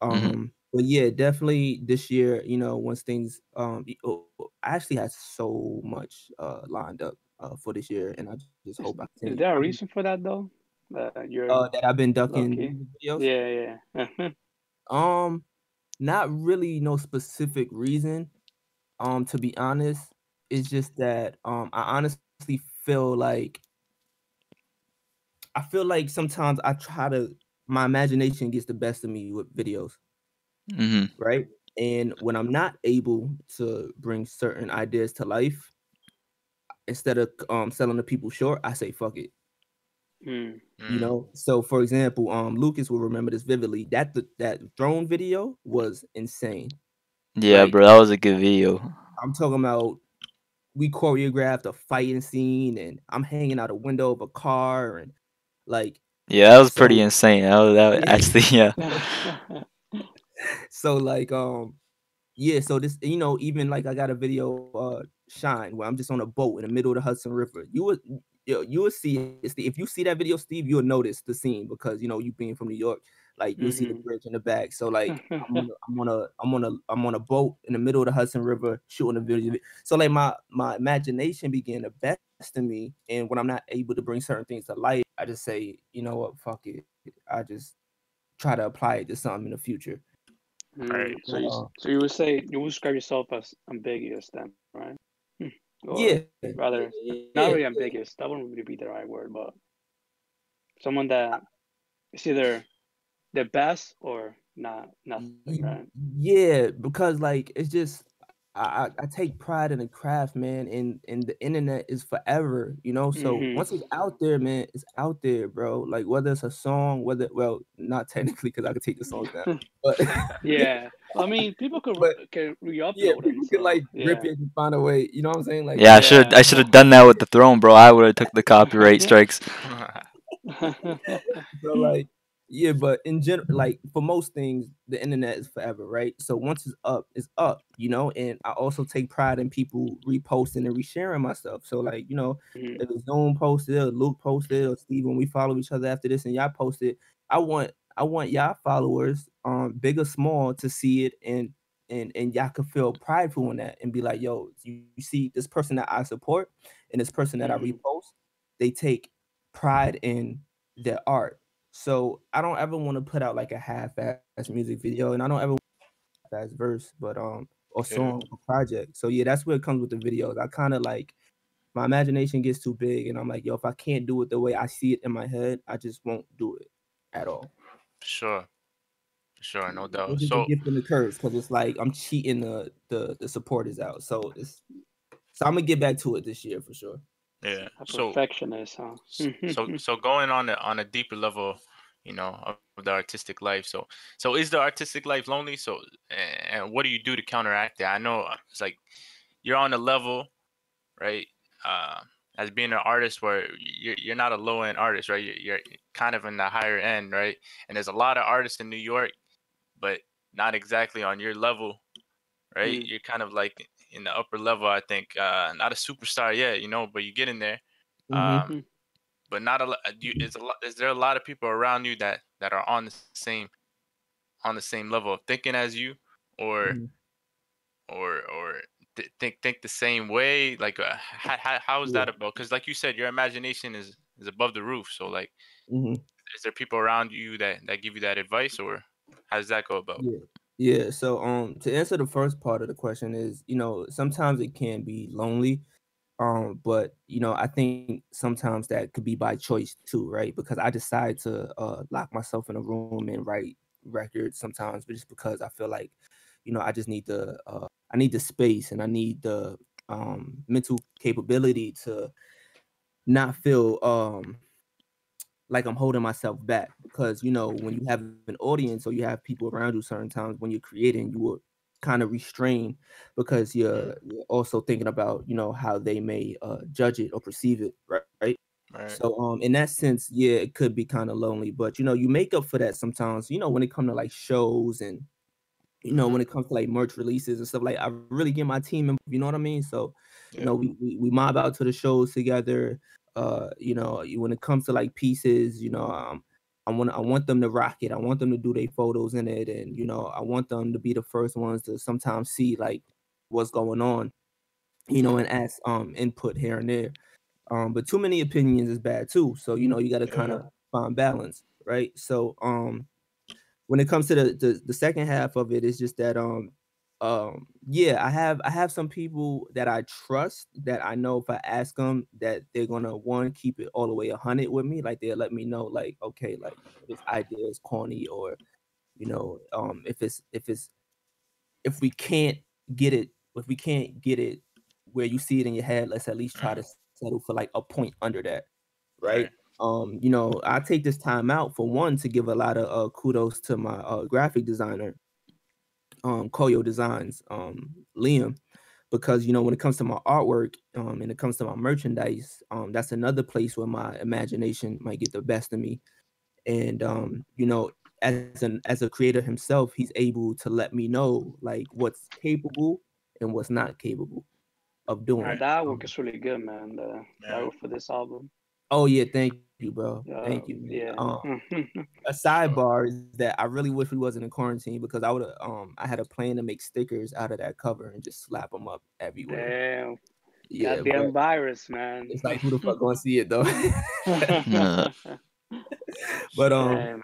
Um, Mhm. but yeah, definitely this year, you know, once things um, oh, I actually had so much uh lined up uh for this year, and I just hope I can Is there a reason for that though? Uh, you're uh, that I've been ducking videos. yeah, yeah. Um, not really no specific reason. Um, to be honest, it's just that um I honestly feel like I feel like sometimes I try to my imagination gets the best of me with videos, hmm right? And when I'm not able to bring certain ideas to life, instead of um selling the people short, I say fuck it. Mm. you mm, know so for example um lucas will remember this vividly that th- that throne video was insane Yeah, Like- bro, that was a good video. i'm talking about we choreographed a fighting scene and i'm hanging out a window of a car and like Yeah, that was pretty insane. That was, that was Yeah. actually yeah. so like um yeah so this you know even like i got a video uh shine where i'm just on a boat in the middle of the hudson river you would you, you will see it, Steve. if you see that video steve you'll notice the scene because you know you being from new york like you'll see the Mhm. bridge in the back so like I'm on, a, I'm on a I'm on a I'm on a boat in the middle of the Hudson River shooting a video. So like my my imagination began to best in me, and when I'm not able to bring certain things to life, I just say, you know what, fuck it. I just try to apply it to something in the future. Right. Mm, So you, Uh, so you would say you would describe yourself as ambiguous then, right? Hmm. Or yeah, Rather, yeah, not really ambiguous. That wouldn't really be the right word, but someone that is either the best or not nothing, right? Yeah, because like it's just I, I I take pride in the craft, man, and and the internet is forever, you know. So Mhm. once it's out there, man, it's out there, bro. Like whether it's a song, whether well, not technically because I could take the song down, but Yeah. I mean, people could But- re- can re-upload yeah, people can so, like rip it and find a way. You know what I'm saying? Like Yeah, I should I should have done that with the throne, bro. I would have took the copyright strikes. so like yeah but in general like for most things the internet is forever right so once it's up it's up you know and i also take pride in people reposting and resharing my stuff so like you know Mhm. if zoom posted or luke posted or steve when we follow each other after this and y'all posted i want i want y'all followers um big or small to see it and and and y'all can feel prideful in that and be like yo you, you see this person that i support and this person that i Mhm. repost they take pride in their art So I don't ever want to put out like a half-ass music video, and I don't ever half-ass verse, but um or Yeah. song or project. So yeah, that's where it comes with the videos. I kind of like my imagination gets too big, and I'm like, yo, if I can't do it the way I see it in my head, I just won't do it at all. Sure. Sure, no doubt. Is So gift and a curse because it's like I'm cheating the the the supporters out. So it's so I'm gonna get back to it this year for sure. Yeah. A So huh? so so going on a, on a deeper level you know of the artistic life so so is the artistic life lonely so and what do you do to counteract that i know uh, it's like you're on a level right uh as being an artist where you're, you're not a low end artist right you're, you're kind of in the higher end right and there's a lot of artists in new york but not exactly on your level right Mm. you're kind of like in the upper level i think uh not a superstar yet you know but you get in there Mhm. um, but not a lot. Is a lot. Is there a lot of people around you that that are on the same on the same level of thinking as you, or Mhm. or or th- think think the same way? Like, uh, how, how, how is Yeah. that about? Because like you said, your imagination is is above the roof. So like, Mhm. is there people around you that that give you that advice, or how does that go about? Yeah. Yeah. So um to answer the first part of the question is, you know, sometimes it can be lonely. Um, but you know, I think sometimes that could be by choice too, right? Because I decide to uh lock myself in a room and write records sometimes, but just because I feel like, you know, I just need the uh I need the space and I need the um mental capability to not feel um like I'm holding myself back because you know when you have an audience or you have people around you certain times when you're creating you will kind of restrain because you're, you're also thinking about you know how they may uh, judge it or perceive it right, right? Right. so um in that sense yeah it could be kind of lonely but you know you make up for that sometimes you know when it comes to like shows and you know when it comes to like merch releases and stuff like I really get my team in, you know what I mean so you know we, we we mob out to the shows together uh you know when it comes to like pieces you know um I want I want them to rock it. I want them to do their photos in it and you know I want them to be the first ones to sometimes see like what's going on you know and ask um input here and there. Um but too many opinions is bad too so you know you got to kind of find balance right? So um when it comes to the, the the second half of it it's just that um um yeah i have i have some people that i trust that i know if i ask them that they're gonna one keep it all the way 100 with me like they'll let me know like okay like this idea is corny or you know um if it's if it's if we can't get it if we can't get it where you see it in your head let's at least try to settle for like a point under that right Right. um you know i take this time out for one to give a lot of uh, kudos to my uh, graphic designer um koyo designs um liam because you know when it comes to my artwork um and it comes to my merchandise um that's another place where my imagination might get the best of me and um you know as an as a creator himself he's able to let me know like what's capable and what's not capable of doing Uh, that Um, work is really good, man. The Yeah. that work for this album. oh yeah thank you bro thank you man. Yeah. um a sidebar is that I really wish we wasn't in quarantine because I would have um I had a plan to make stickers out of that cover and just slap them up everywhere. Damn. Yeah, Goddamn virus, man. it's like who the fuck gonna see it though? But um Damn.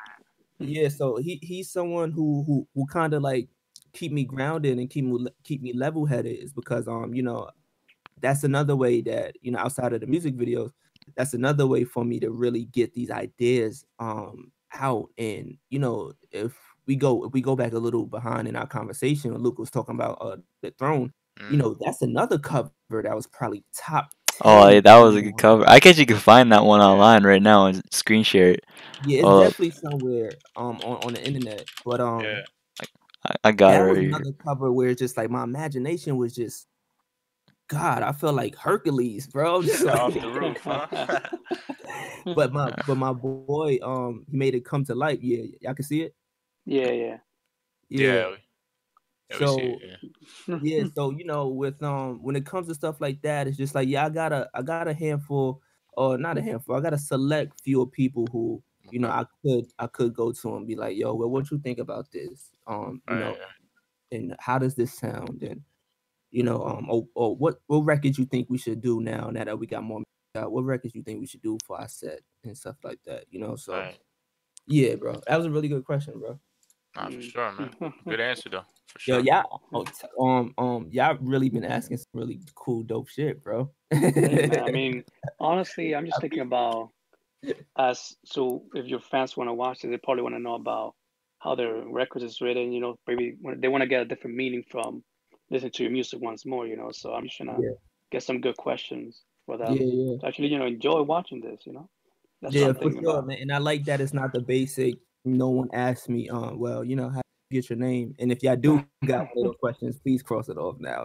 yeah, so he he's someone who who who kind of like keep me grounded and keep me keep me level headed is because um you know that's another way that you know outside of the music videos that's another way for me to really get these ideas um out and you know if we go if we go back a little behind in our conversation when Luke was talking about uh the throne you Mm. know that's another cover that was probably top Oh, yeah, that was a good cover. I guess you can find that one online right now and screen share it. yeah it's Oh. definitely somewhere um on, on the internet but um Yeah. I, I got it that was right here. another cover where it's just like my imagination was just God, I feel like Hercules, bro. Just Off the roof, huh? but my but my boy, um, he made it come to life. Yeah, y'all can see it. yeah, yeah. Yeah. yeah. we- yeah, we So it, yeah. yeah, so you know, with um, when it comes to stuff like that, it's just like yeah, I got a I got a handful, or not a handful. I got a select few of people who you know I could I could go to and be like, yo, well, what you think about this? Um, you know, Right, right. and how does this sound and you know um or, or what what records you think we should do now now that we got more uh, what records you think we should do for our set and stuff like that you know so Right. Yeah, bro. That was a really good question, bro. Nah, for Mm. sure, man. Good answer though. For Yo, sure. y'all, oh, t- um, um, y'all really been asking some really cool, dope shit, bro. Hey, I mean, honestly, I'm just thinking about as so if your fans want to watch this, they probably want to know about how their records is written. You know, maybe they want to get a different meaning from listening to your music once more. You know, so I'm just trying to Yeah. get some good questions for them yeah, to actually, you know, enjoy watching this. You know, that's what yeah, I'm for thinking sure, about. man. And I like that it's not the basic. No one asked me, uh, well, you know, how to get your name, and if y'all do got one of those questions, please cross it off now.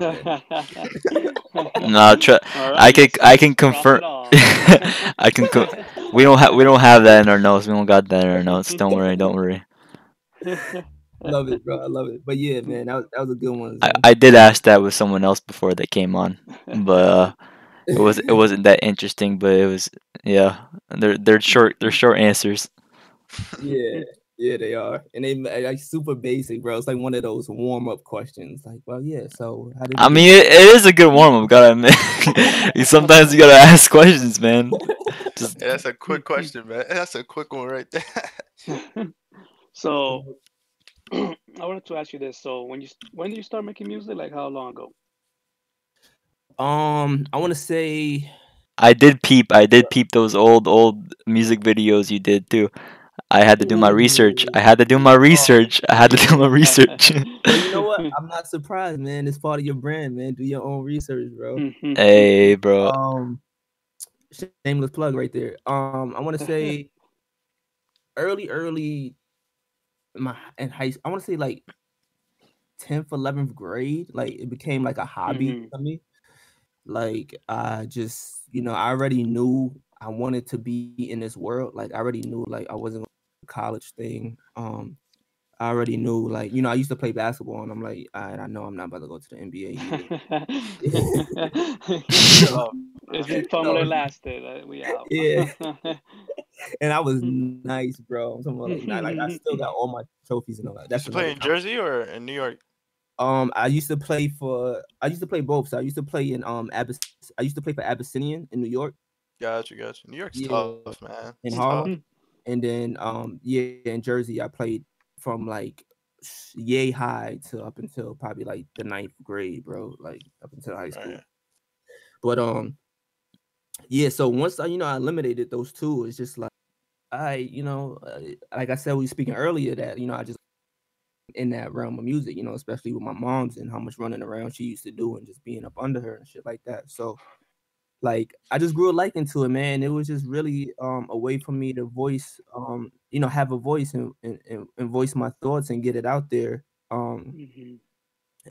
No, tr- All I can so I can confirm. I can. Co- we don't have we don't have that in our notes. We don't got that in our notes. Don't worry. Don't worry. Love it, bro. I love it. But yeah, man, that was that was a good one. I, I did ask that with someone else before they came on, but uh, it was it wasn't that interesting. But it was yeah. They're they're short they're short answers. yeah, yeah, they are, and they ma- like super basic, bro. It's like one of those warm up questions. Like, well, yeah. So how did I you mean, it, it is a good warm up. Gotta admit. Sometimes you gotta ask questions, man. Just Yeah, that's a quick question, man. That's a quick one right there. so I wanted to ask you this. So when you when did you start making music? Like how long ago? Um, I want to say I did peep. I did peep those old old music videos you did too. I had to do my research. I had to do my research. I had to do my research. You know what? I'm not surprised, man. It's part of your brand, man. Do your own research, bro. hey, bro. Um, shameless plug right there. Um, I want to say early, early in my in high. School, I want to say like tenth, eleventh grade. Like it became like a hobby Mhm. to me. Like I just, you know, I already knew I wanted to be in this world. Like I already knew, like I wasn't gonna do the college thing. Um, I already knew, like you know, I used to play basketball, and I'm like, right, I know I'm not about to go to the NBA. either." Oh, it's been fun while No. it lasted. We out. Yeah. And I was nice, bro. I'm like, not- like I still got all my trophies and all that. you That's used to play in Jersey or in New York? Um, I used to play for. I used to play both. So I used to play in um Abyss. I used to play for Abyssinian in New York, Gotcha, gotcha. New York's Yeah. tough, man. in It's Harlem, tough. and then um yeah in Jersey I played from like s- yay high to up until probably like the ninth grade, bro. Like up until high school. Right. But um, yeah. So once I you know I eliminated those two, it's just like I you know uh, like I said we were speaking earlier that you know I just in that realm of music, you know, especially with my mom's and how much running around she used to do and just being up under her and shit like that. So like I just grew a liking to it, man. It was just really um a way for me to voice um, you know, have a voice and and, and, voice my thoughts and get it out there um Mhm.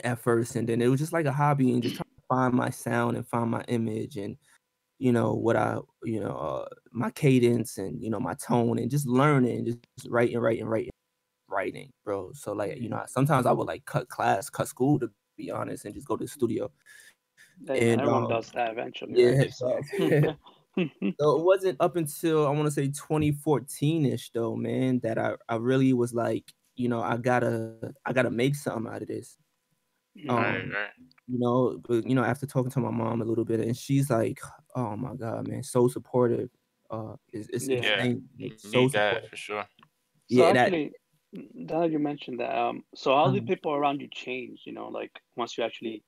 at first. And then it was just like a hobby and just trying to find my sound and find my image and you know what I you know uh, my cadence and you know my tone and just learning, just writing, writing, writing, writing, bro. So like you know sometimes I would like cut class, cut school to be honest, and just go to the studio. Hey, And, everyone um, does that eventually. yeah? So- So it wasn't up until I want to say 2014 ish though, man, that I, I really was like, you know, I gotta I gotta make something out of this. Um, Right, right. you know, but you know, after talking to my mom a little bit, and she's like, "Oh my god, man, so supportive." Uh, it's, it's Yeah. insane. You Like, so need that supportive. for sure. So Yeah, and that- actually, now you mentioned that, um, so how did Um, people around you change? You know, like once you actually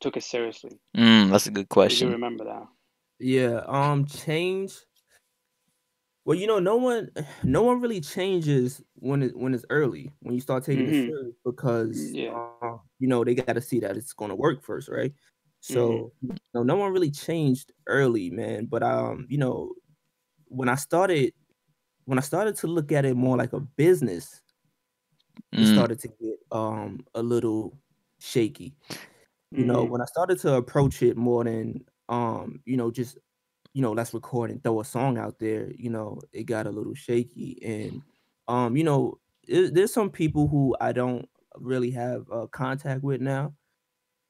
took it seriously. Mm, that's a good Did you remember that? Yeah, um, change. Well, you know, no one, no one really changes when it when it's early when you start taking Mhm. it serious because, Yeah. uh, you know, they got to see that it's going to work first, right? So, you know, no one really changed early, man. But um, you know, when I started, when I started to look at it more like a business, it Mm, started to get um a little shaky you know Mhm. when i started to approach it more than um you know just you know let's record and throw a song out there you know it got a little shaky and um you know it, there's some people who i don't really have uh, contact with now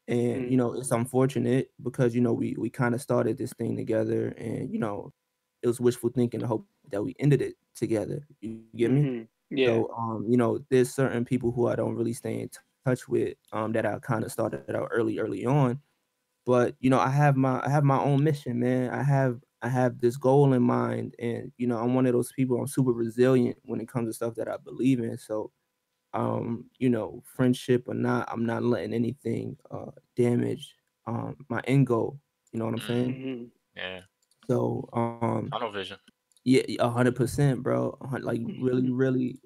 and Mm. you know it's unfortunate because you know we we kind of started this thing together and you know it was wishful thinking to hope that we ended it together you get me Mhm. Yeah. so um, you know, there's certain people who I don't really stay in t- touch with um that I kind of started out early, early on. But you know, I have my I have my own mission, man. I have I have this goal in mind, and you know, I'm one of those people. I'm super resilient when it comes to stuff that I believe in. So, um, you know, friendship or not, I'm not letting anything uh damage um my end goal. You know what I'm saying? Mhm. Yeah. So, um, Tunnel vision. yeah, a hundred percent, bro. Like really, really,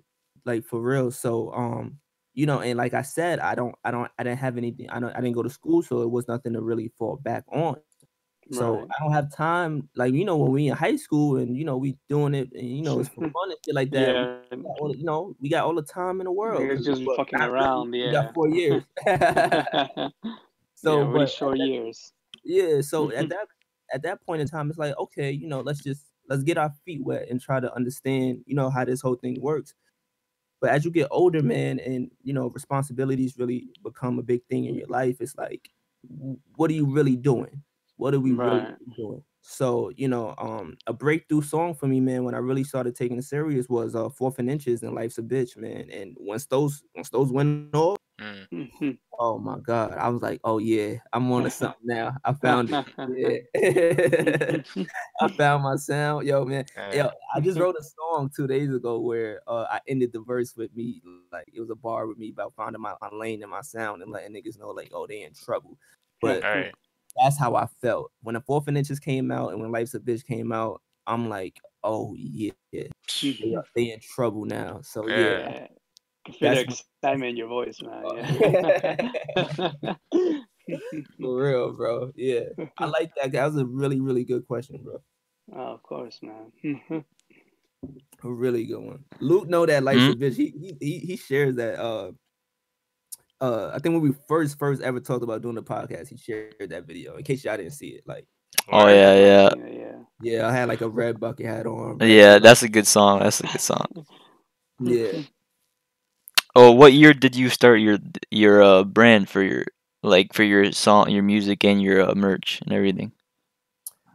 like for real. So, um, you know, and like I said, I don't, I don't, I didn't have anything. I don't, I didn't go to school, so it was nothing to really fall back on. So Right. I don't have time. Like you know, when we in high school and you know we doing it, and you know it's for fun and shit like that. Yeah. all you know, we got all the time in the world. 'cause just what, fucking really, around, We yeah. got four years. yeah, so, really but short years. yeah, so at that at that point in time, it's like, okay, you know, let's just let's get our feet wet and try to understand, you know, how this whole thing works. But as you get older, man, and you know, responsibilities really become a big thing in your life, it's like, what are you really doing? What are we really doing? So, you know, um, a breakthrough song for me, man, when I really started taking it serious was uh Fourth and Inches and Life's a Bitch, man. And once those once those went off, Mm. Mhm. oh my god, I was like, oh yeah, I'm on to something now. I found it. I found my sound. Yo, man. Yo, Yeah. I just wrote a song two days ago where uh, I ended the verse with me like it was a bar with me about finding my, my lane and my sound and letting niggas know like oh they in trouble. But All right. that's how I felt when the fourth and inches came out and when Life's a Bitch came out. I'm like, oh yeah, they, they in trouble now. So yeah, Yeah. Yeah. I can feel the excitement in your voice, man. Yeah. for real, bro. Yeah, I like that. That was a really really good question, bro. oh, of course, man. A really good one. Luke know that Life's a bitch. He, he he he shares that. Uh, uh, I think when we first first ever talked about doing the podcast, he shared that video. In case y'all didn't see it, like Oh yeah, yeah, yeah, yeah. yeah, I had like a red bucket hat on. bro. yeah. That's a good song. That's a good song. yeah. Oh, what year did you start your your uh brand for your like for your song, your music, and your uh, merch and everything?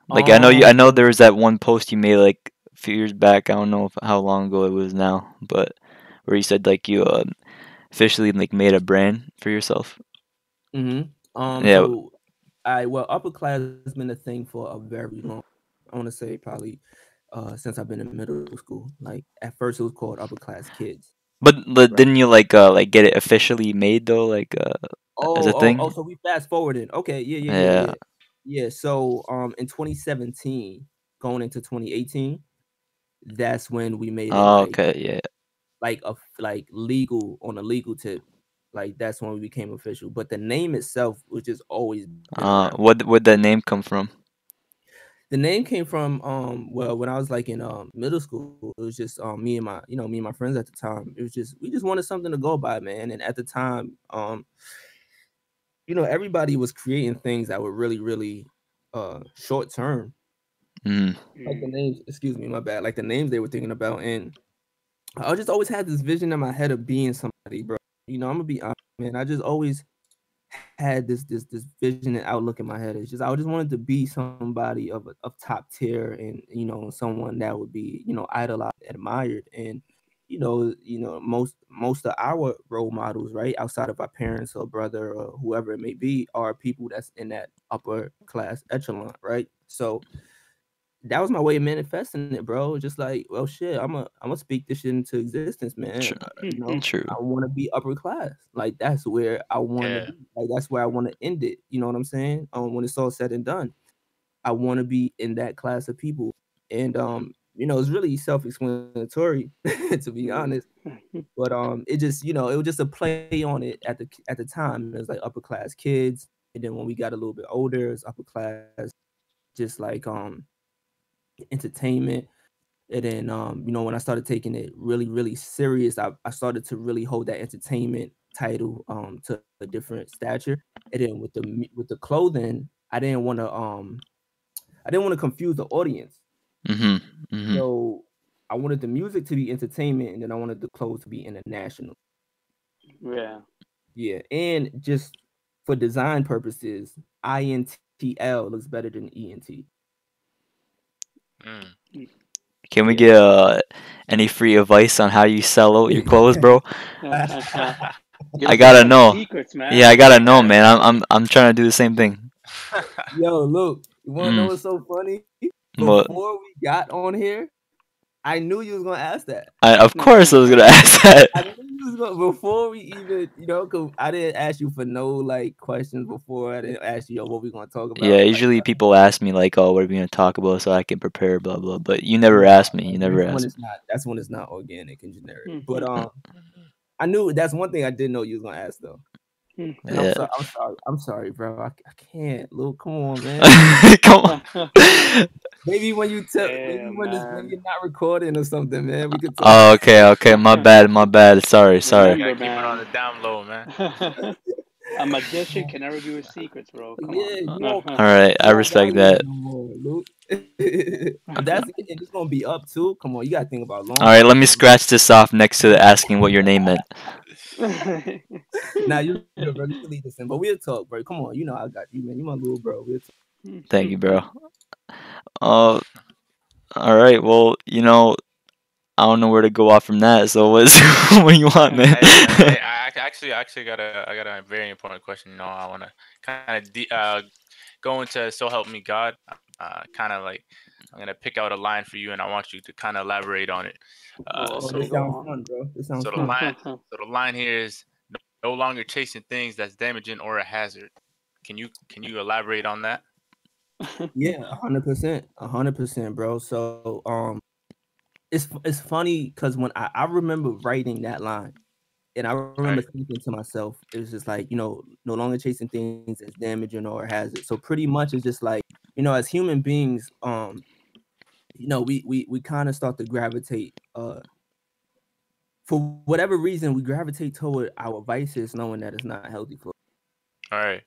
Like I know you, I know Um, there was that one post you made like a few years back. I don't know if, how long ago it was now, but where you said like you uh, officially like made a brand for yourself. Mm-hmm. Um. Yeah. So, I well, upper class has been a thing for a very long. I want to say probably, uh, since I've been in middle school. Like at first, it was called Upper Class Kids. But, but Right. didn't you like uh like get it officially made though? Like uh Oh, As a oh, thing? oh, so we fast forwarded. Okay, yeah, yeah, yeah, Yeah. yeah. So, um, in 2017, going into 2018, that's when we made it. oh like, okay yeah like a like legal on a legal tip. Like that's when we became official. But the name itself was just always uh around. what would that name come from? The name came from um well when I was like in um middle school, it was just um me and my you know me and my friends at the time. It was just we just wanted something to go by, man. And at the time, um, you know, everybody was creating things that were really, really uh short term. Mm. Like the names, excuse me, my bad. Like the names they were thinking about. And I just always had this vision in my head of being somebody, bro. You know, I'm gonna be honest, man. I just always had this this this vision and outlook in my head. It's just I just wanted to be somebody of of top tier and you know someone that would be you know idolized, admired, and you know you know most most of our role models, right, outside of our parents or brother or whoever it may be, are people that's in that upper class echelon, right? So that was my way of manifesting it, bro. Just like, well, shit, I'm a I'm gonna speak this shit into existence, man. Uh, You know, True. I want to be upper class. Like that's where I want to Yeah. Like that's where I want to end it. You know what I'm saying? Um, when it's all said and done, I want to be in that class of people. And um, you know, it's really self-explanatory to be honest. But um, it just you know, it was just a play on it at the at the time. It was like upper class kids, and then when we got a little bit older, it's upper class, just like um, entertainment. And then um, you know, when I started taking it really, really serious, I, I started to really hold that entertainment title um to a different stature. And then with the with the clothing, I didn't want to um I didn't want to confuse the audience. Mm-hmm. Mm-hmm. So I wanted the music to be entertainment, and then I wanted the clothes to be international. Yeah. Yeah, and just for design purposes, INTL looks better than E ENT. Mm. Can we get uh any free advice on how you sell out your clothes, bro? I gotta know. Secrets, man. Yeah, I gotta know, man. I'm I'm I'm trying to do the same thing. Yo, look, you want to know Mm. what's so funny? What? before we got on here, I knew you was gonna ask that. I, of course, I was gonna ask that. I knew you was gonna before we even, you know, cause I didn't ask you for no like questions before. I didn't ask you, yo, what we're gonna talk about. Yeah, Like, usually people ask me like, "Oh, what are we gonna talk about?" So I can prepare, blah blah. But you never asked me. You never that's when asked. not. That's when it's not organic and generic. But Mhm. um, I knew that's one thing I didn't know you was gonna ask though. And Yeah. I'm, sorry, I'm sorry. I'm sorry, bro. I, I can't. Luke, come on, man. Come on. maybe when you tell, maybe when, it's, when man. you're not recording or something, man, we could talk. Oh, okay, okay. My bad, my bad. Sorry, sorry. You gotta keep it on the down low, man. A magician can never be with secrets, bro. Come yeah, on. you All right, I respect that. no more, Luke. That's and it's gonna be up too. Come on, you gotta think about long. All right, let me scratch this off next to the asking what your name meant. Now you, you bro, you can leave this in, but we'll talk, bro. Come on, you know I got you, man. You my little bro. We'll talk. Thank you, bro. Uh, all right. Well, you know, I don't know where to go off from that. So what's what do you want, man? Hey, hey, I ac- actually I actually got a I got a very important question. You know, I want to kind of de- uh, go into so help me God. Uh, kind of like I'm gonna pick out a line for you, and I want you to kind of elaborate on it. Uh, Oh, so, sounds fun, so the line so the line here is no, no longer chasing things that's damaging or a hazard. Can you can you elaborate on that? Yeah, hundred percent, hundred percent, bro. So um, it's it's funny because when I, I remember writing that line, and I remember thinking to myself, it was just like you know, no longer chasing things as damaging or hazard. So pretty much it's just like you know, as human beings, um, you know, we we we kind of start to gravitate uh. For whatever reason, we gravitate toward our vices, knowing that it's not healthy for. All right.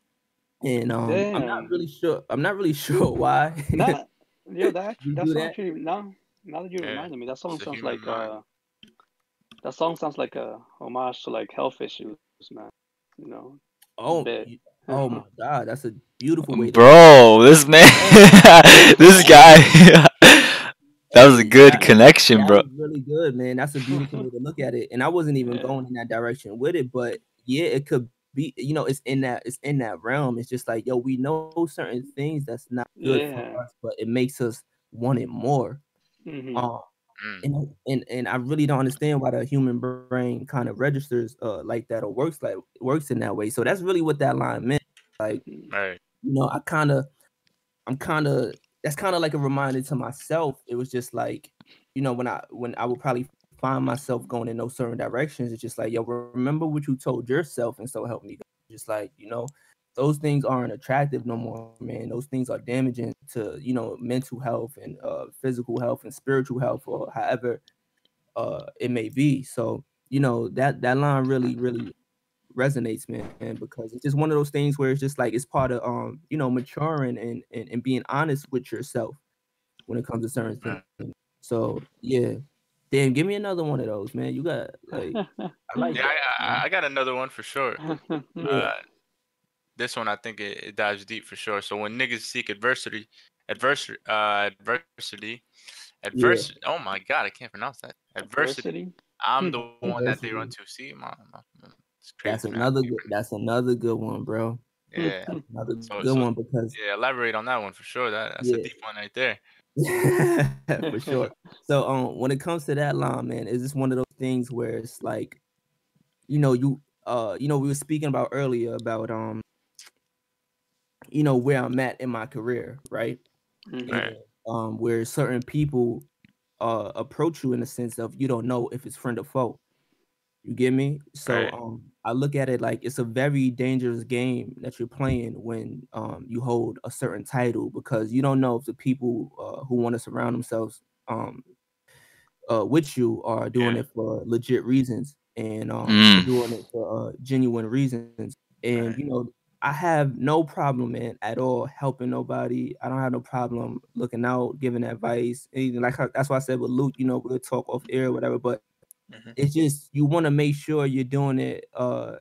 And um, I'm not really sure. I'm not really sure why. That, yo, that You that that? actually now now that you Yeah, reminded me, that song sounds like mind. uh that song sounds like a homage to like health issues, man. You know. Oh, you- oh my God, that's a beautiful way. to- Bro, this man, this guy, that was a good That- connection, that bro. was really good, man. That's a beautiful way to look at it. And I wasn't even Yeah. going in that direction with it, but yeah, it could be. You know, it's in that. It's in that realm. It's just like, yo, we know certain things that's not good Yeah. for us, but it makes us want it more. Mhm. Um, Mm. and and and I really don't understand why the human brain kind of registers uh like that or works like works in that way. So that's really what that line meant. Like right. you know, I kind of, I'm kind of, that's kind of like a reminder to myself. It was just like, you know, when I, when I would probably find myself going in those certain directions, it's just like, yo, remember what you told yourself, and so help me. Just like, you know, those things aren't attractive no more, man. Those things are damaging to, you know, mental health and uh, physical health and spiritual health, or however uh, it may be. So, you know, that that line really, really resonates, man, man, because it's just one of those things where it's just like it's part of um, you know, maturing and and, and being honest with yourself when it comes to certain things. So yeah. Damn, give me another one of those, man. You got like I like Yeah. I, I got another one for sure. Uh, this one I think it, it dives deep for sure. So when niggas seek adversity, adversity, uh, adversity, adversity. Oh my god, I can't pronounce that. Adversity. Adversity. I'm Hmm. the one that they run to. See, my, my, my- it's crazy. That's man. another good that's another good one, bro. Yeah, That's another So- good so- one because yeah. Elaborate on that one for sure. That that's Yeah. a deep one right there. for sure. So um when it comes to that line, man, is this one of those things where it's like, you know, you uh you know, we were speaking about earlier about um you know where I'm at in my career, right? Mhm. And, um where certain people uh approach you in the sense of you don't know if it's friend or foe. You get me? So Right. um I look at it like it's a very dangerous game that you're playing when um you hold a certain title because you don't know if the people uh, who want to surround themselves um uh with you are doing Yeah. it for legit reasons and um Mm. doing it for uh, genuine reasons. And Right. you know, I have no problem, man, at all helping nobody. I don't have no problem looking out, giving advice. Anything like how- that's why I said with Luke, you know, we'll talk off air or whatever. But Mhm. it's just you want to make sure you're doing it uh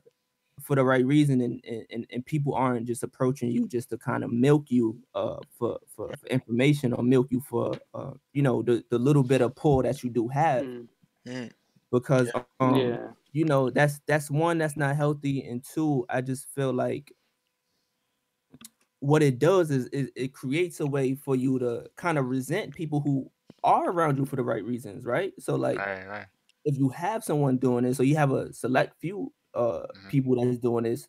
for the right reason and, and and- and people aren't just approaching you just to kind of milk you uh for, for for information or milk you for uh you know the, the little bit of pull that you do have Mm. Mm. because um yeah. you know that's that's one that's not healthy and two i just feel like what it does is it, it creates a way for you to kind of resent people who are around you for the right reasons, right? So like Right, right. if you have someone doing it, so you have a select few uh Mhm. people that is doing this,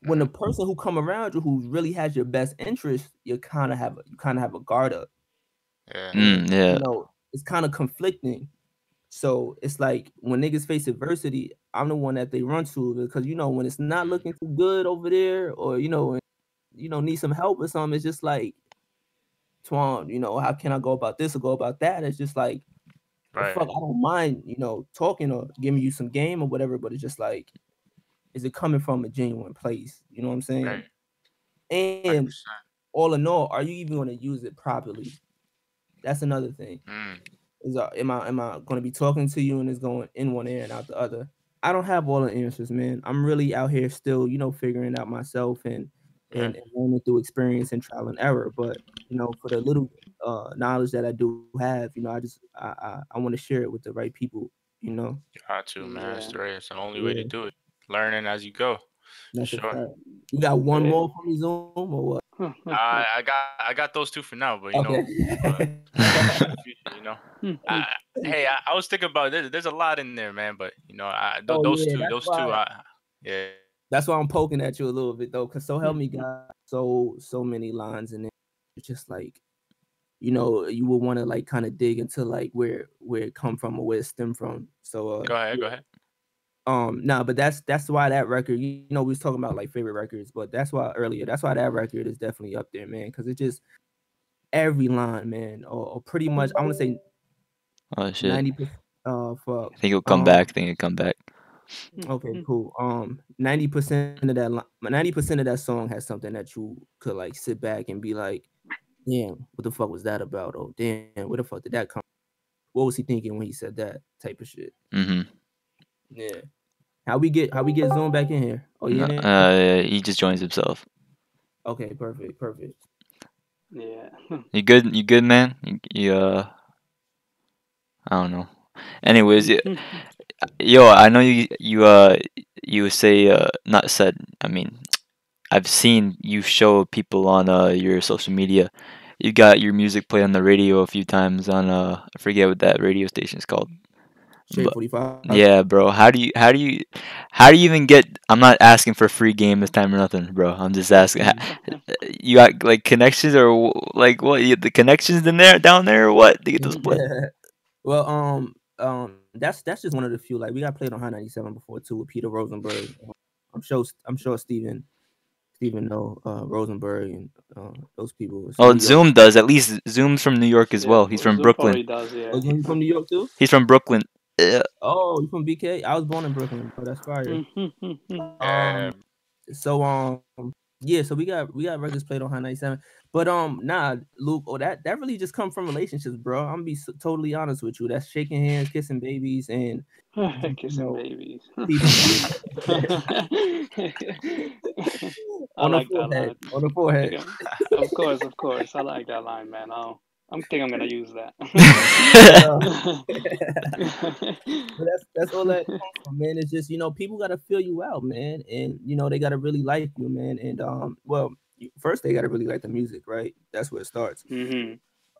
when the person who come around you who really has your best interest, you kind of have a, you kind of have a guard up. Yeah. Mm, yeah. You know, it's kind of conflicting. So it's like when niggas face adversity, I'm the one that they run to because you know when it's not looking too good over there, or you know, when, you know, need some help or something. It's just like, Twan, you know, how can I go about this or go about that? It's just like, Right. fuck, I don't mind, you know, talking or giving you some game or whatever, but it's just like, is it coming from a genuine place? You know what I'm saying? Right. And 100%. all in all, are you even going to use it properly? That's another thing. Mm. Is uh, am I am I going to be talking to you and it's going in one ear and out the other? I don't have all the answers, man. I'm really out here still, you know, figuring out myself and. And, and learning through experience and trial and error. But you know, for the little uh knowledge that I do have, you know, I just I I, I want to share it with the right people. You know, You got to, man. That's Yeah. the right. It's the only way to do it. Learning as you go. that's Sure. fact. You got one Yeah. more from me, Zoom, or what? I, I got I got those two for now, but you know, Okay. in the you know. I, hey, I, I was thinking about there's there's a lot in there, man. But you know, I, th- Oh, those yeah, two, that's those two, I, yeah, That's why I'm poking at you a little bit though, because so help me God, so so many lines in there. It's just like, you know, you would want to like kind of dig into like where where it come from or where it stem from. So uh, go ahead, go ahead. um, nah, but that's that's why that record. You know, we was talking about like favorite records, but that's why earlier. That's why that record is definitely up there, man. Because it just every line, man, or, or pretty much I want to say Oh shit. ninety percent. Uh, for I think it'll come um, back. I think it'll come back. Okay, cool. Um, ninety percent of that, ninety percent of that song has something that you could like sit back and be like, "Damn, what the fuck was that about?" Oh, damn, where the fuck did that come? What was he thinking when he said that type of shit? Mm-hmm. Yeah. How we get how we get Zoom back in here? Oh, yeah. Uh, he just joins himself. okay, perfect, perfect. yeah. You good? You good, man? You, you uh, I don't know. Anyways, y- yo, I know you you uh you say uh not said. I mean, I've seen you show people on uh your social media. You got your music played on the radio a few times on uh I forget what that radio station's called. Straight But-. Yeah, bro. How do you how do you how do you even get? I'm not asking for a free game this time or nothing, bro. I'm just asking. You got like connections or like what? You, the connections in there down there or what to get those played? well, um, um, that's that's just one of the few. Like we got played on Hot ninety seven before too with Peter Rosenberg. I'm sure I'm sure Steven Steven know uh Rosenberg and uh, those people. Oh, New York. Zoom does. At least Zoom's from New York as Yeah, well. He's from Zoom Brooklyn. probably Does, yeah. Oh, you from New York too? He's from Brooklyn. Yeah. Oh, you from BK? I was born in Brooklyn, but that's fire. Um, so um, yeah, so we got we got records played on Hot 97. But um, nah, Luke, oh that that really just come from relationships, bro. I'm gonna be so, totally honest with you. That's shaking hands, kissing babies, and Kissing know, babies. On like the forehead, on the forehead. Of course, of course. I like that line, man. Oh, I'm think I'm gonna use that. That's that's all that comes from, man. It's just you know people gotta feel you out, man, and you know they gotta really like you, man. And um, well, first they gotta really like the music, right? That's where it starts. hmm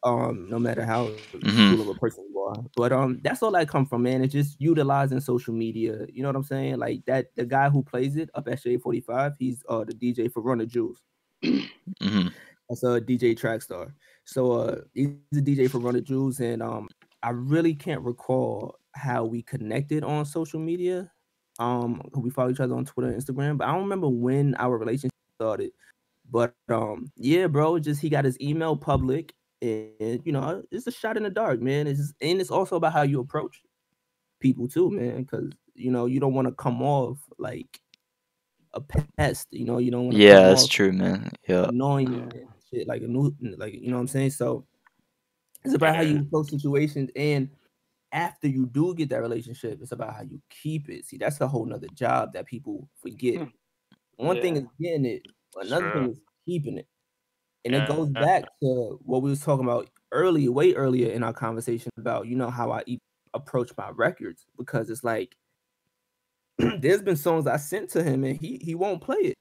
Um, no matter how Mhm. cool of a person you are, but um, that's all I come from, man. It's just utilizing social media. You know what I'm saying? Like that, the guy who plays it up at Shade 45, he's uh the DJ for Run Jules. Jewels. hmm That's a DJ Trackstar. So uh he's a DJ for Run Jewels, and um I really can't recall how we connected on social media. Um we follow each other on Twitter and Instagram, but I don't remember when our relationship started. But um yeah, bro, just he got his email public and you know, it's a shot in the dark, man. It's just, and it's also about how you approach people too, man, because you know, you don't want to come off like a pest, you know, you don't want to Yeah, that's true, man. Yeah. annoying Yeah. and shit, like a new, like you know what I'm saying. So it's about how you approach situations, and after you do get that relationship, it's about how you keep it. See, that's a whole nother job that people forget. Hmm. One thing is getting it, another thing is keeping it, and Yeah, it goes back to what we was talking about earlier, way earlier in our conversation about you know how I approach my records because it's like there's been songs I sent to him and he he won't play it.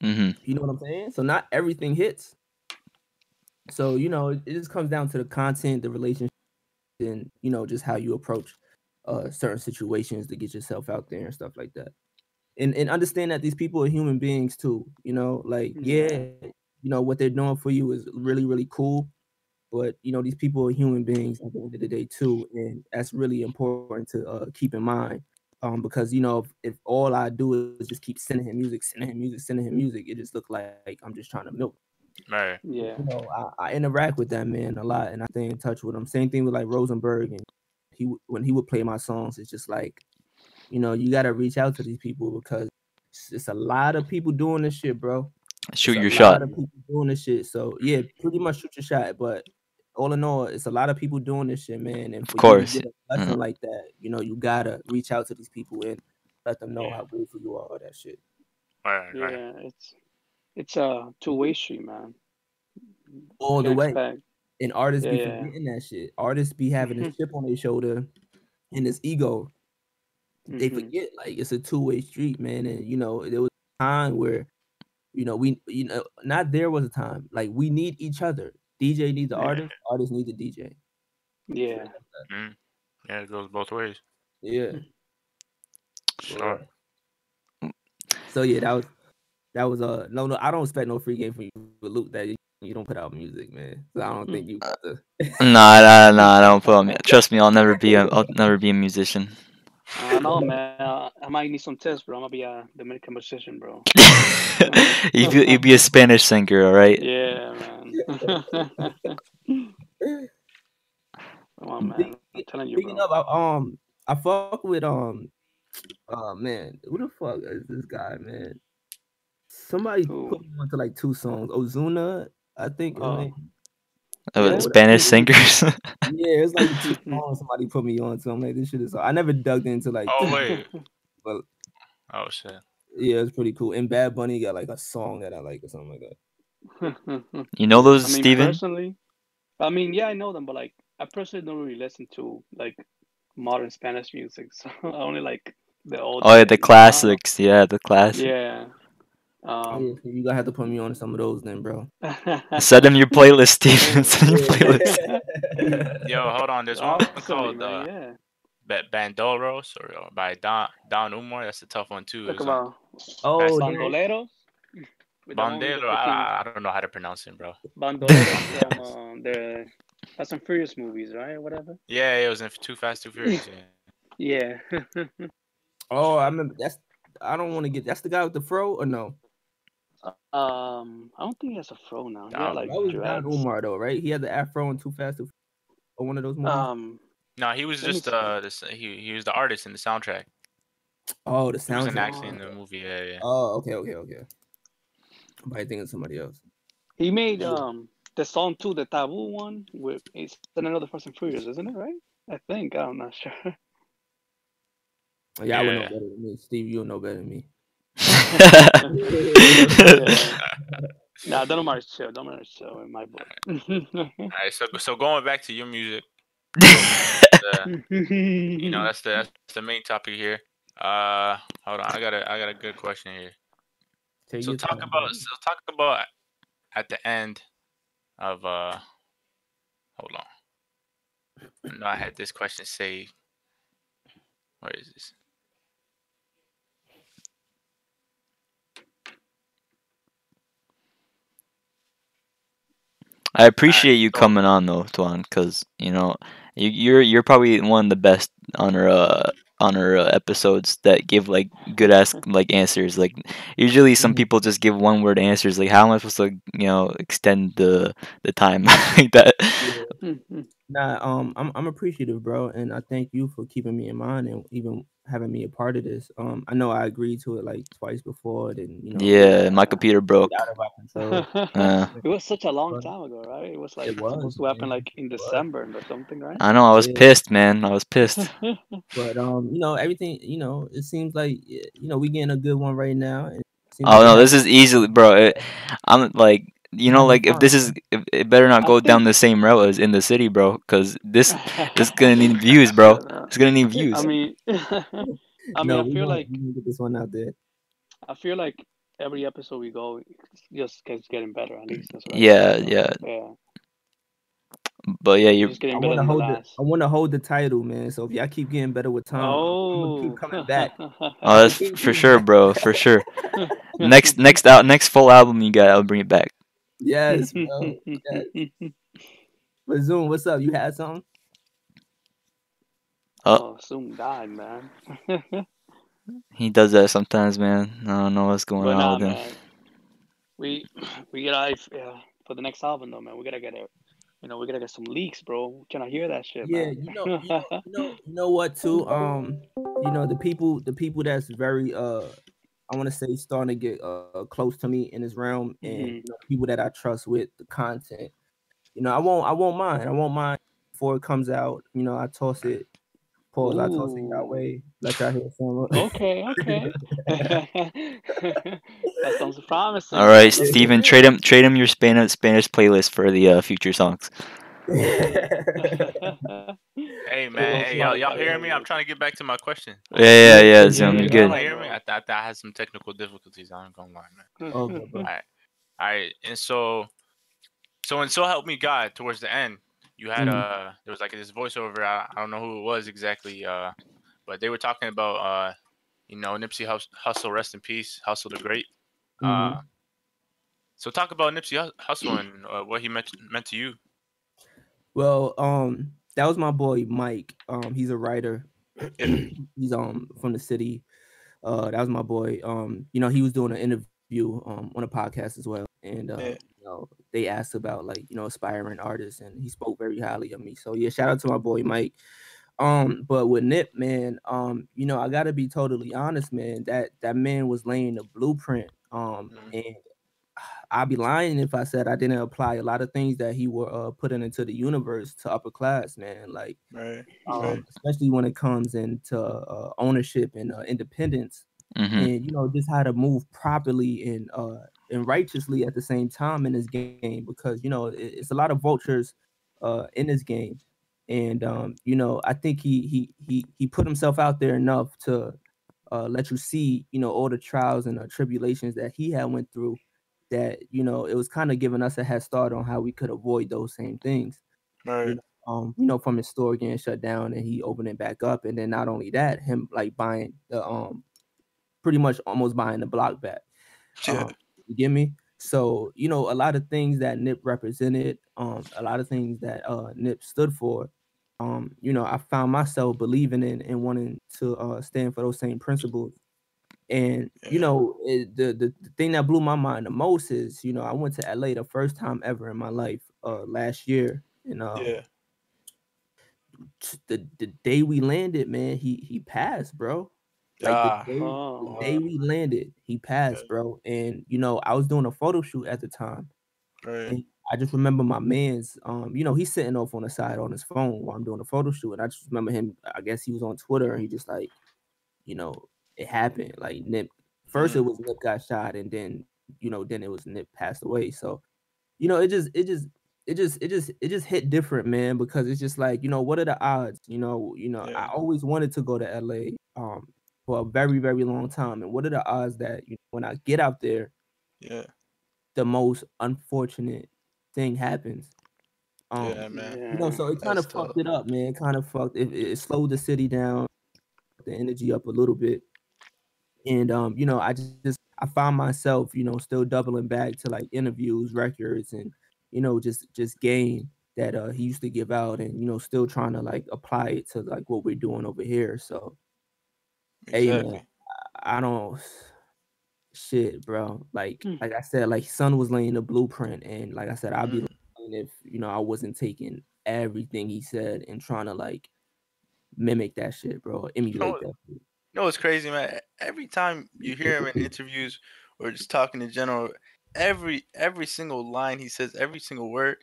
hmm You know what I'm saying? So not everything hits. So you know, it it just comes down to the content, the relationship, and you know, just how you approach uh certain situations to get yourself out there and stuff like that. And and understand that these people are human beings too. You know, like Yeah. yeah, you know what they're doing for you is really really cool, but you know these people are human beings at the end of the day too, and that's really important to uh, keep in mind. Um, because you know, if, if all I do is just keep sending him music, sending him music, sending him music, it just look like I'm just trying to milk. Right. Yeah. You know, I, I interact with that man a lot, and I stay in touch with him. Same thing with like Rosenberg, and he would- when he would play my songs, it's just like, you know, you got to reach out to these people because it's, it's a lot of people doing this shit, bro. Shoot It's your a lot shot. of people doing this shit. So yeah, pretty much shoot your shot. But all in all, it's a lot of people doing this shit, man. And for course, you to get a lesson mhm. like that, you know, you gotta reach out to these people and let them know Yeah. how grateful you are. All that shit. Right. Right. Yeah. It's it's a two way street, man. All the way. expect- And artists be Yeah, yeah. that shit. Artists be having a chip on their shoulder and this ego. They Mhm. forget like it's a two way street, man. And you know, there was a time where, you know, we you know, not there was a time. Like we need each other. DJ needs the Yeah. artist, artist need the DJ. Yeah. Mm. Yeah, it goes both ways. Yeah. Sure. So yeah, that was that was uh no no I don't expect no free game from you, but Luke that you, you don't put out music, man. So I don't think you got to. Nah, nah, nah. I don't put on me. Trust me, I'll never be a. I'll never be a musician. I know, man. Uh, I might need some tips, bro. I'm gonna be a Dominican musician, bro. you be you be a Spanish singer, all right? Yeah, man. Come on, man. I'm telling you, Speaking bro. of, I, um, I fuck with um, oh man, who the fuck is this guy, man? Somebody Who? put me onto like two songs. Ozuna, I think. his Oh. name- Oh, Yeah. Spanish singers. Yeah, it's like two songs somebody put me on to. I'm like, this shit is. I never dug into like. Oh wait. But Oh shit. yeah, it's pretty cool. And Bad Bunny got like a song that I like or something like that. you know those, I mean, Steven? personally, I mean, yeah, I know them, but like, I personally don't really listen to like modern Spanish music. So I only like the old. Oh yeah, the shit, you know? classics. Yeah, the classics. Yeah. Um, you gonna have to put me on some of those then, bro. Send him your playlist, Steven. Send your playlist. Yo, hold on. There's one Awesome, called man, uh, yeah. Ba- Bandolos or, or by Don Don Omar. That's a tough one too. Talk It's, uh, Oh, That's damn. bandoleros. With the one with the Bandero. fucking- I, I don't know how to pronounce it, bro. Bandolero from um, the Fast and Furious movies, right? Whatever. Yeah, it was in Too Fast, Too Furious. Yeah. Yeah. oh, I remember. That's. I don't want to get. That's the guy with the fro or no? Um, I don't think he has a fro now. Yeah, Nah, like That was Don dreads. Omar though, right? He had the afro and Too Fast, Too or one of those movies. Um, No, he was just uh, this, he he was the artist in the soundtrack. oh, the He was an actor in the movie. Yeah, yeah. Oh, okay, okay, okay. I'm probably thinking of somebody else. he made Yeah. um the song too, the taboo one with it's another Fast and Furious, isn't it? Right? I think I'm not sure. Oh, yeah, I would know Yeah. better than me. Steve, you'll know better than me. Nah, Don Omar is chill. Don Omar is chill in my book. All right, so so going back to your music, uh, you know that's the that's the main topic here. Uh, hold on, I got a I got a good question here. Take So talk time, about bro. so talk about at the end of uh, hold on. I know I had this question saved. Where is this? I appreciate you coming on though, Tuan, because you know you, you're you're probably one of the best on our uh, on our uh, episodes that give like good ass like answers. Like usually some Mhm. people just give one word answers. Like how am I supposed to you know extend the the time like that? Nah, um, I'm I'm appreciative, bro, and I thank you for keeping me in mind and even having me a part of this. Um, I know I agreed to it like twice before, then you know, Yeah, my computer broke. out of our control. Uh, it was such a long time ago, right? It was like It was, supposed to happen man. like in December or something, right? I know I was Yeah. pissed, man. I was pissed. But um, you know, everything, you know, it seems like y- you know we getting a good one right now. And it seems Oh like no, we this is easily, bro. It, I'm like, you know, like if this is, if, it better not go down the same route as in the city, bro. Cause this, this gonna need views, bro. It's gonna need views. I mean, I mean, no, I feel like get this one out there. I feel like every episode we go, it just keeps getting better. At least that's what I Yeah, yeah. yeah. But yeah, you just I getting better want to than the hold the. I want to hold the title, man. So if y'all keep getting better with time, Oh, keep coming back. oh that's for sure, bro, for sure. Next next out next full album you got, I'll bring it back. Yes, bro. Yes. But Zoom, what's up? You had something? Oh, Zoom died, man. He does that sometimes, man. I don't know what's going But on nah, with him. man. We we gotta yeah, for the next album though, man. We gotta get it. You know, we gotta get some leaks, bro. Can I hear that shit, Yeah, man? you know, you know, you know, you know what too? Um, you know, the people, the people that's very uh I want to say starting to get uh close to me in this realm and Mhm. you know, people that I trust with the content. You know, I won't I won't mind. I won't mind before it comes out. You know, I toss it, pause, I toss it that way, let y'all hear some. Okay, okay. that sounds promising. All right, Let's Steven, trade him trade him your Spanish Spanish playlist for the uh, future songs. Hey man, hey y'all, y'all hearing me? I'm trying to get back to my question. Yeah, yeah, yeah, Yeah, Zoom, yeah, you good. Y'all hear me? I, th- I, th- I had some technical difficulties. I'm gonna lie, man. Okay, bro. All right, and so, so and so help me God. Towards the end, you had Mhm. uh, there was like this voiceover. I, I don't know who it was exactly, uh, but they were talking about uh, you know, Nipsey Hus- Hussle, rest in peace, Hussle the Great. Mhm. Uh, so talk about Nipsey Hussle and uh, what he meant meant to you. Well, um, that was my boy Mike. Um, he's a writer. he's um from the city. Uh, that was my boy. Um, you know, he was doing an interview um on a podcast as well, and uh, Yeah. you know, they asked about like you know aspiring artists, and he spoke very highly of me. So yeah, shout out to my boy Mike. Um, but with Nip, man, um, you know, I gotta be totally honest, man. That that man was laying the blueprint. Um, Mhm. and I'd be lying if I said I didn't apply a lot of things that he were uh, putting into the universe to upper class, man. Like, Right. um, Right. especially when it comes into uh, ownership and uh, independence, hmm and you know, just how to move properly and uh, and righteously at the same time in this game, because you know, it, it's a lot of vultures uh, in this game, and um, you know, I think he he he he put himself out there enough to uh, let you see, you know, all the trials and uh, tribulations that he had went through. That you know, it was kind of giving us a head start on how we could avoid those same things. Right. Um, you know, from his store getting shut down and he opened it back up, and then not only that, him like buying the um, pretty much almost buying the block back. Yeah. Um, you get me? So, you know, a lot of things that Nip represented, um, a lot of things that uh Nip stood for, um, you know, I found myself believing in and wanting to uh stand for those same principles. And you know, it, the, the the thing that blew my mind the most is, you know, I went to LA the first time ever in my life, uh, last year, and uh, Yeah. the the day we landed, man, he he passed, bro. Like Ah. the day, the Oh. day we landed, he passed, Yeah. bro. And you know, I was doing a photo shoot at the time. Right. I just remember my man's, um, you know, he's sitting off on the side on his phone while I'm doing a photo shoot. And I just remember him, I guess he was on Twitter and he just like, you know, it happened. Like Nip, first it was Nip got shot, and then, you know, then it was Nip passed away. So, you know, it just, it just, it just, it just, it just hit different, man, because it's just like, you know, what are the odds? You know, you know, I always wanted to go to LA um for a very, very long time. And what are the odds that you know, when I get out there, Yeah. the most unfortunate thing happens. Um, Yeah, man. you know, so it kind of fucked it up, man. Kind of fucked it, it slowed the city down, the energy up a little bit. And um, you know, I just, just I found myself, you know, still doubling back to like interviews, records, and you know, just just game that uh he used to give out, and you know, still trying to like apply it to like what we're doing over here. So, hey man, I I don't shit, bro. Like Hmm. like I said, like son was laying the blueprint, and like I said, I'd be Mm. if you know I wasn't taking everything he said and trying to like mimic that shit, bro, emulate that. Shit. You know what's crazy, man? Every time you hear him in interviews or just talking in general, every every single line he says, every single word,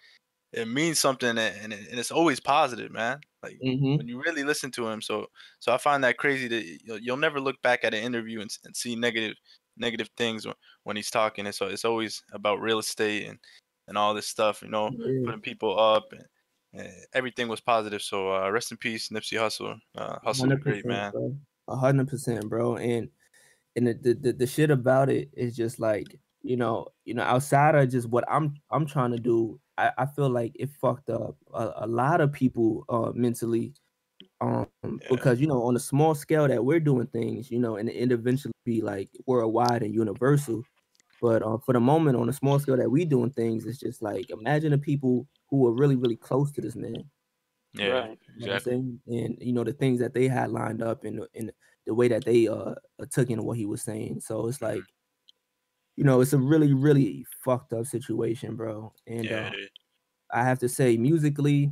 it means something, and, and, it- and it's always positive, man. Like Mhm. when you really listen to him. So so I find that crazy that you'll, you'll never look back at an interview and, and see negative negative things when he's talking. And so it's always about real estate and and all this stuff, you know, Yeah. putting people up and. and everything was positive, so uh, rest in peace, Nipsey Hussle. Uh, Hussle, great man. bro. A hundred percent, bro. And and the, the the shit about it is just like you know you know outside of just what I'm I'm trying to do, I, I feel like it fucked up a, a lot of people uh mentally. Um, because you know, on a small scale that we're doing things, you know, and it eventually be like worldwide and universal. But uh, for the moment, on a small scale that we doing things, it's just like imagine the people who are really, really close to this man. Yeah, Right. You know what I'm exactly. saying? And you know the things that they had lined up and and the way that they uh took in what he was saying. So it's like, you know, it's a really, really fucked up situation, bro. And Yeah, uh. I have to say, musically,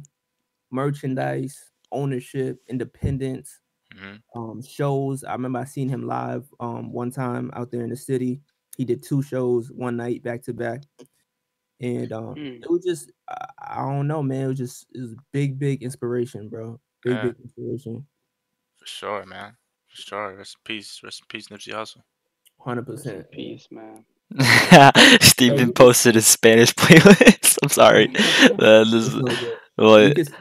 merchandise, ownership, independence, Mhm. um, shows. I remember I seen him live um one time out there in the city. He did two shows one night back to back, and um, Mm. it was just I, I don't know, man. It was just it was big, big inspiration, bro. Big, Yeah. big inspiration. For sure, man. For sure. Rest in peace. Rest in peace, Nipsey Hussle. Hundred percent. peace, man. Steven you- posted his Spanish playlist. I'm sorry. Uh, this, It's all you well, can see,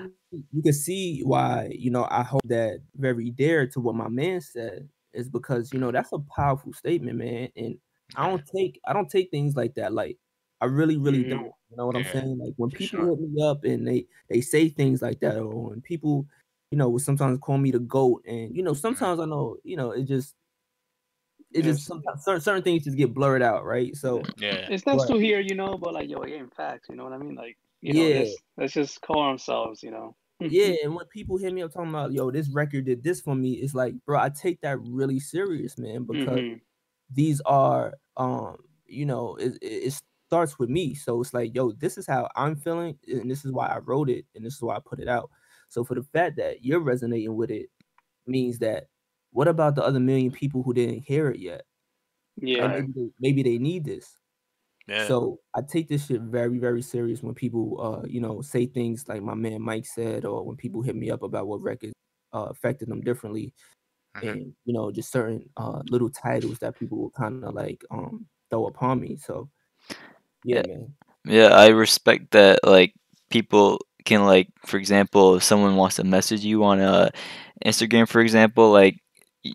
you can see why you know I hold that very dear to what my man said is because you know that's a powerful statement, man. And I don't take I don't take things like that like I really really Mhm. don't. You know what I'm saying? Like when people sure. hit me up and they they say things like that, or when people you know will sometimes call me the goat, and you know sometimes I know you know it just it just sometimes certain, certain things just get blurred out, right? So Yeah. It's nice Right. to hear, you know, but like, yo, in facts, you know what I mean? Like, you know, Yeah. let's, let's just call ourselves, you know. Yeah, and when people hit me up talking about, yo, this record did this for me, it's like, bro, I take that really serious, man, because Mhm. these are, um, you know, it, it it starts with me. So it's like, yo, this is how I'm feeling, and this is why I wrote it, and this is why I put it out. So for the fact that you're resonating with it means that, what about the other million people who didn't hear it yet? Yeah. Maybe they, maybe they need this. Yeah. So I take this shit very, very serious when people, uh, you know, say things like my man Mike said, or when people hit me up about what records uh, affected them differently, Mhm. and you know, just certain uh, little titles that people will kind of like um throw upon me. So, yeah, Yeah. I respect that. Like people can like, for example, if someone wants to message you on uh, Instagram, for example, like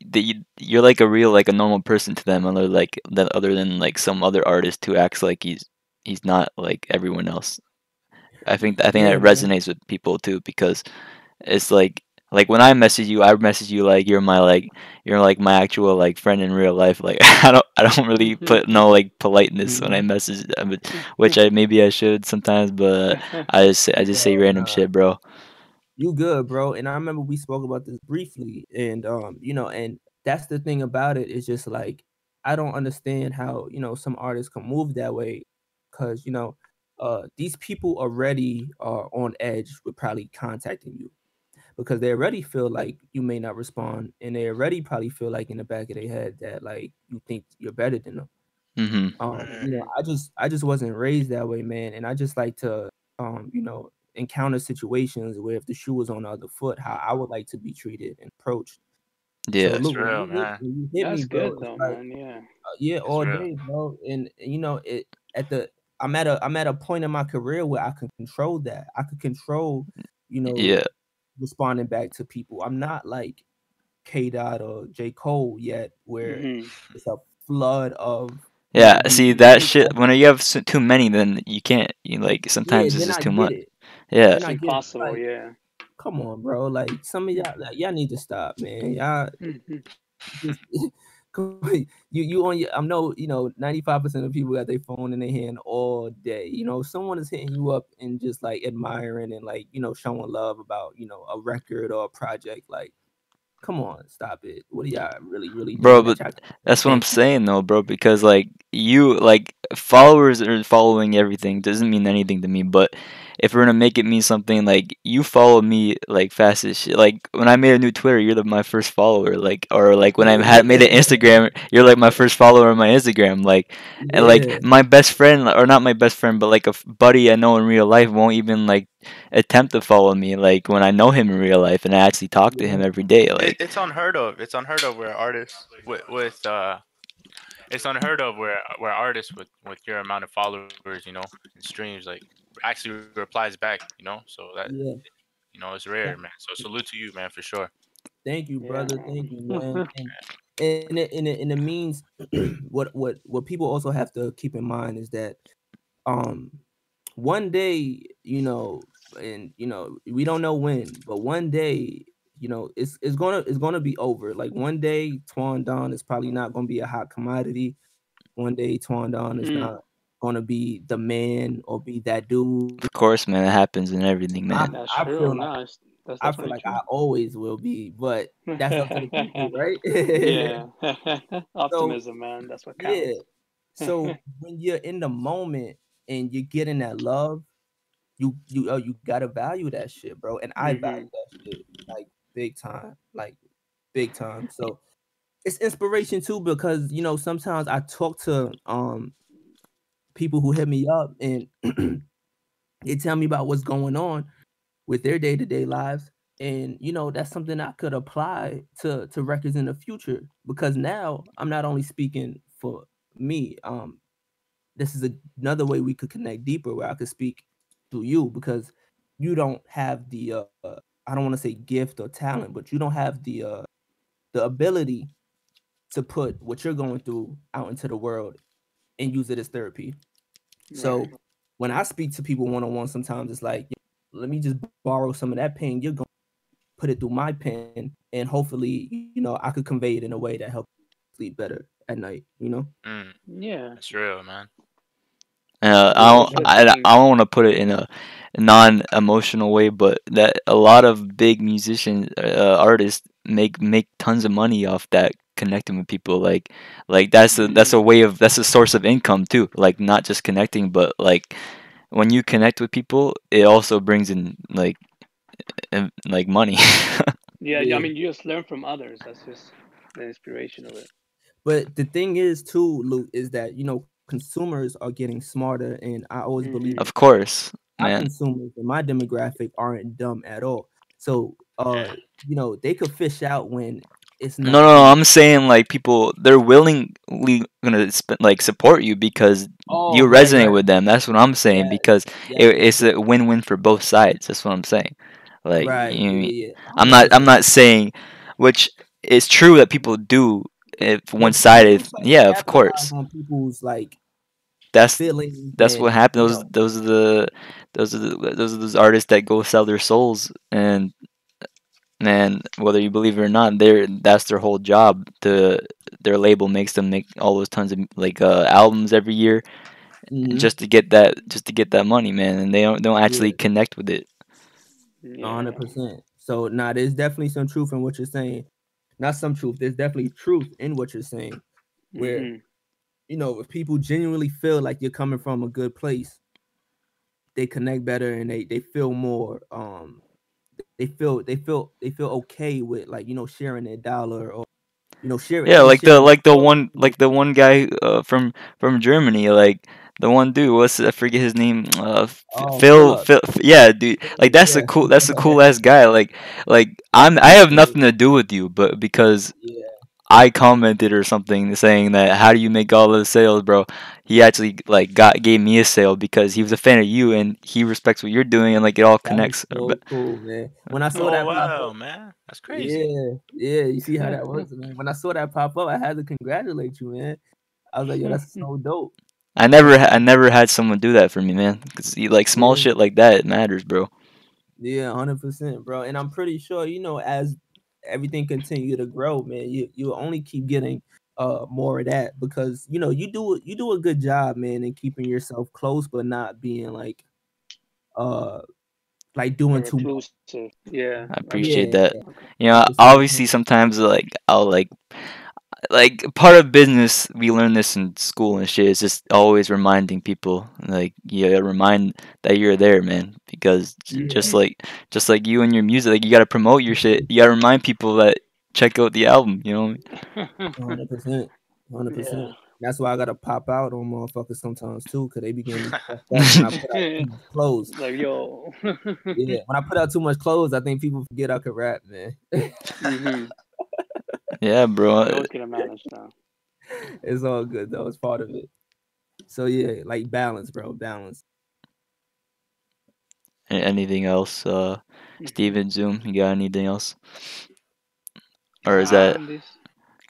that you, you're like a real like a normal person to them, other like that other than like some other artist who acts like he's he's not like everyone else. I think I think that resonates with people too because it's like like when I message you, I message you like you're my like you're like my actual like friend in real life. Like I don't I don't really Mhm. put no like politeness when I Mhm. message them, which I maybe I should sometimes, but I just say- I just say random shit, bro. You good, bro. And I remember we spoke about this briefly, and um, you know, and that's the thing about it is just like I don't understand how you know some artists can move that way, because you know, uh, these people already are on edge with probably contacting you because they already feel like you may not respond, and they already probably feel like in the back of their head that like you think you're better than them. hmm Um, you know, I just I just wasn't raised that way, man, and I just like to um, you know, encounter situations where if the shoe was on the other foot, how I would like to be treated and approached. Yeah, so That's look, when real, man. hit That's bro, good though, like, man. Yeah. uh, yeah, It's all real. day, bro. And and, you know, it at the I'm at a I'm at a point in my career where I can control that. I could control, you know, yeah, responding back to people. I'm not like K Dot or J Cole yet, where Mhm. it's a flood of yeah. you See that shit when you have s- too many, then you can't. You like yeah, sometimes it's then just I too much. it. Yeah, It's I get impossible, Like, yeah. come on, bro. Like some of y'all, like, y'all need to stop, man. Y'all Mhm. just come on, you you on your. I know you know ninety five percent of people got their phone in their hand all day. You know, someone is hitting you up and just like admiring and like you know showing love about you know a record or a project. Like, come on, stop it. What are y'all really really Bro, that but That's what I'm saying though, bro. Because like you, like followers are following everything doesn't mean anything to me. But if we're gonna make it mean something, like you follow me like fast as shit. Like when I made a new Twitter, you're the, my first follower. Like or like when I had made an Instagram, you're like my first follower on my Instagram. Like and like my best friend, or not my best friend, but like a f- buddy I know in real life won't even like attempt to follow me. Like when I know him in real life and I actually talk to him Yeah. every day. It, Like it's unheard of. It's unheard of where artists with with uh it's unheard of where where artists with with your amount of followers you know and streams like actually replies back you know so that yeah. you know it's rare man so salute to you man for sure Thank you, brother. man. Thank you, man. And and it, and it, and it means what what what people also have to keep in mind is that um one day you know and you know we don't know when but one day you know it's it's gonna it's gonna be over like one day Twan Don is probably not gonna be a hot commodity one day Twan Don is Mm. not gonna be the man or be that dude Of course, man. It happens in everything, man. That's I true. feel like- nice. That's I feel definitely like I always will be but that's up to the people right yeah. Optimism, man. That's what counts. Yeah. So when you're in the moment and you're getting that love, you you oh, you gotta value that shit, bro. And I value that shit like big time, like big time. So it's inspiration too because you know sometimes I talk to um people who hit me up and they tell me about what's going on with their day to day lives. And you know that's something I could apply to to records in the future because now I'm not only speaking for me. Um, this is a, another way we could connect deeper, where I could speak to you because you don't have the uh, I don't want to say gift or talent, but you don't have the uh, the ability to put what you're going through out into the world and use it as therapy. So when I speak to people one on one, sometimes it's like, let me just borrow some of that pain you're going, to put it through my pen, and hopefully, you know, I could convey it in a way that helps sleep better at night. You know. Mm, yeah. that's real, man. Uh, I don't, I. I don't want to put it in a non-emotional way, but that a lot of big musicians, uh, artists make make tons of money off that connecting with people. Like, like that's a that's a way of that's a source of income too. Like not just connecting, but like when you connect with people, it also brings in like uh, like money. yeah. Yeah. I mean, you just learn from others. That's just the inspiration of it. But the thing is, too, Luke, is that you know consumers are getting smarter, and I always believe Mhm. of course, my man. consumers and my demographic aren't dumb at all. So, uh, Yeah. you know, they could fish out when it's No, no, no. I'm saying like people, they're willingly gonna sp- like support you because Oh, you resonate right. with them. That's what I'm saying Yes, because yes, it, it's a win-win for both sides. That's what I'm saying. Like, right. you know I yeah, mean? yeah, I'm not, I'm not saying, which is true that people do if one-sided. people, like, Yeah, of course. On people's like That's that's what and, happened. you Those know, those are the those are the, those are those artists that go sell their souls and man, whether you believe it or not, they're that's their whole job. The their label makes them make all those tons of like uh, albums every year mhm, just to get that just to get that money, man. And they don't don't actually Yeah. connect with it. a Yeah. hundred percent. So now there's definitely some truth in what you're saying. Not some truth. There's definitely truth in what you're saying. Where Mhm. you know, if people genuinely feel like you're coming from a good place, they connect better and they they feel more um they feel they feel they feel okay with like you know sharing their dollar or you know sharing Yeah, like the like the one like the one guy uh, from from Germany, like the one dude. What's I forget his name? Uh, Oh, Phil. Phil. Yeah, dude. Like that's a cool. That's a cool ass guy. Like like I'm. I have nothing to do with you, but because yeah I commented or something saying that how do you make all those sales, bro? He actually like got gave me a sale because he was a fan of you and he respects what you're doing and like it all that connects. so cool man when I saw Oh that pop wow, up man, that's crazy. yeah yeah you see how that works man when I saw that pop up I had to congratulate you man I was like yo that's so dope I never I never had someone do that for me, man. Cause you, like small Yeah. shit like that it matters, bro. Yeah, hundred percent, bro. And I'm pretty sure, you know, as everything continue to grow, man, you you only keep getting uh more of that because you know you do you do a good job, man, in keeping yourself close but not being like uh like doing too much. Yeah. I appreciate Yeah, that. yeah. You know, It's obviously like- sometimes like I'll like like part of business we learn this in school and shit is just always reminding people like you gotta remind that you're there man because Yeah. just like just like you and your music like you gotta promote your shit you gotta remind people that check out the album you know Hundred percent, hundred percent. Yeah. That's why I gotta pop out on motherfuckers sometimes too, cause they begin to fuck up when I put out too much clothes. like yo. Yeah, when I put out too much clothes, I think people forget I could rap, man. Mhm. Yeah bro You always get a manage now. it's all good though. It's part of it. So yeah, like balance, bro. Balance. Anything else uh steven zoom you got anything else or is that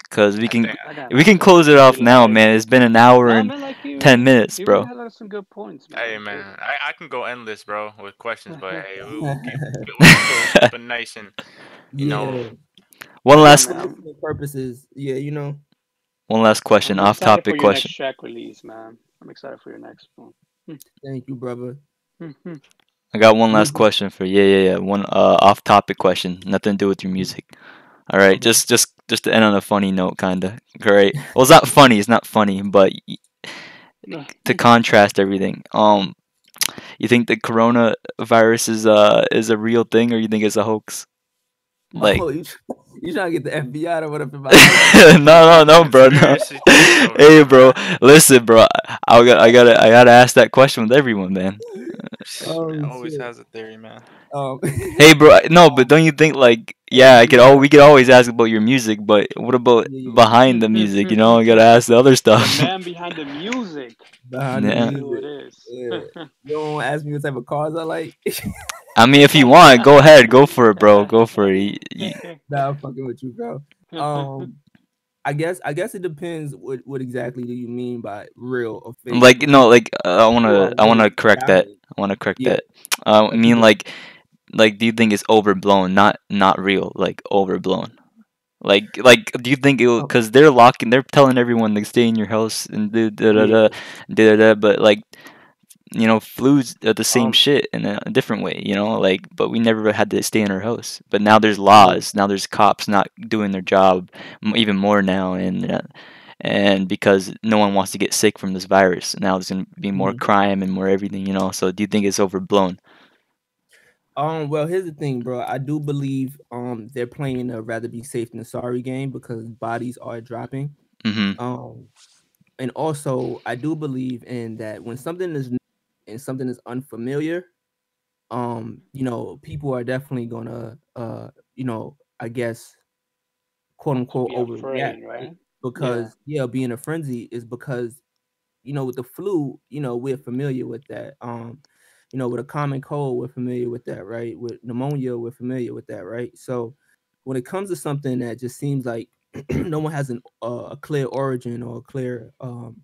Cause we can think- we can close it off now, man. It's been an hour and like 10 minutes, bro. really had some good points, man. Hey man, I, I can go endless, bro, with questions, but hey, we'll, we'll keep, yeah. we'll keep it nice and you know. One last. For purposes, yeah, you know. one last question, off topic question. Next track release, man. I'm excited for your next one. Thank you, brother. I got one last question for yeah, yeah, yeah. One uh off topic question, nothing to do with your music. All right, just just just to end on a funny note, kinda. Great. Well, it's not funny. It's not funny, but to contrast everything, um, you think the coronavirus is uh is a real thing, or you think it's a hoax? Like, oh, you, you trying to get the FBI to what up in my no, no, no, bro. No. Conspiracy theories over Hey, bro. Listen, bro. I, I got, I gotta, I gotta ask that question with everyone, man. Oh, Man, always shit. has a theory, man. Um, Hey, bro. No, but don't you think like, yeah, I could, all we could always ask about your music, but what about Yeah, yeah. behind the music? You know, I gotta ask the other The stuff. man behind the music. behind Yeah. the You know who it music. is. Yeah. You don't ask me what type of cars I like. I mean, if you want, go ahead, go for it, bro. Go for it. Y- y- nah, I'm fucking with you, bro. Um, I guess I guess it depends what what exactly do you mean by real or fake. Like, no, like, uh, I wanna, I wanna correct that. I wanna correct Yeah. that. Uh, I mean, like, like, do you think it's overblown? Not, not real. Like, overblown. Like, like, do you think it? Oh. Because they're locking, they're telling everyone to stay in your house and da da da da da da. da but like, you know, flu's are the same Um, shit in a different way. You know, like, but we never had to stay in our house. But now there's laws. Now there's cops not doing their job, even more now, and. Uh, and because no one wants to get sick from this virus, now there's gonna be more Mhm. crime and more everything, you know. So do you think it's overblown? Um, well, here's the thing, bro. I do believe um they're playing a rather be safe than sorry game because bodies are dropping. Mm-hmm. Um, and also I do believe in that when something is and something is unfamiliar, um, you know, people are definitely gonna uh, you know, I guess quote unquote Be overreact, right? Because yeah, being a frenzy is because you know, with the flu, you know, we're familiar with that. Um, you know, with a common cold, we're familiar with that, right? With pneumonia, we're familiar with that, right? So when it comes to something that just seems like no one has an, uh, a clear origin or a clear, um,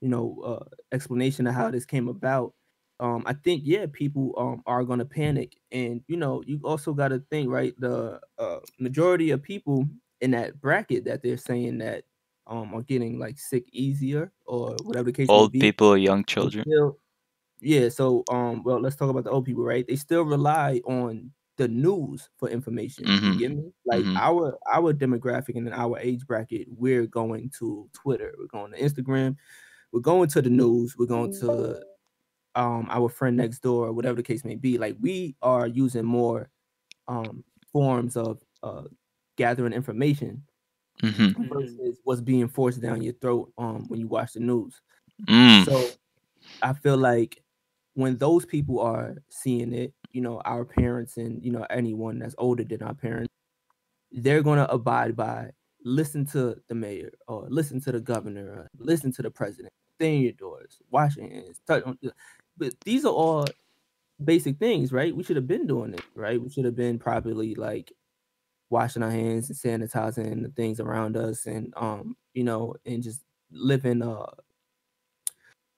you know, uh, explanation of how this came about, um, I think yeah, people um, are gonna panic, and you know, you also got to think, right? The uh, majority of people in that bracket that they're saying that um, are getting like sick easier or whatever the case Old be people or young children. still- yeah, so um, well, let's talk about the old people, right? They still rely on the news for information. Mhm, You get me? Like mhm. our our demographic and in our age bracket, we're going to Twitter, we're going to Instagram, we're going to the news, we're going to um our friend next door, or whatever the case may be. Like we are using more um forms of uh gathering information Mm-hmm. Mhm. versus what's being forced down your throat um when you watch the news. Mm. So I feel like when those people are seeing it, you know, our parents and you know anyone that's older than our parents, they're gonna abide by listen to the mayor or listen to the governor, or listen to the president, stay in your doors, washing hands, touch but these are all basic things, right? We should have been doing it, right? We should have been properly like washing our hands and sanitizing the things around us and um, you know, and just living uh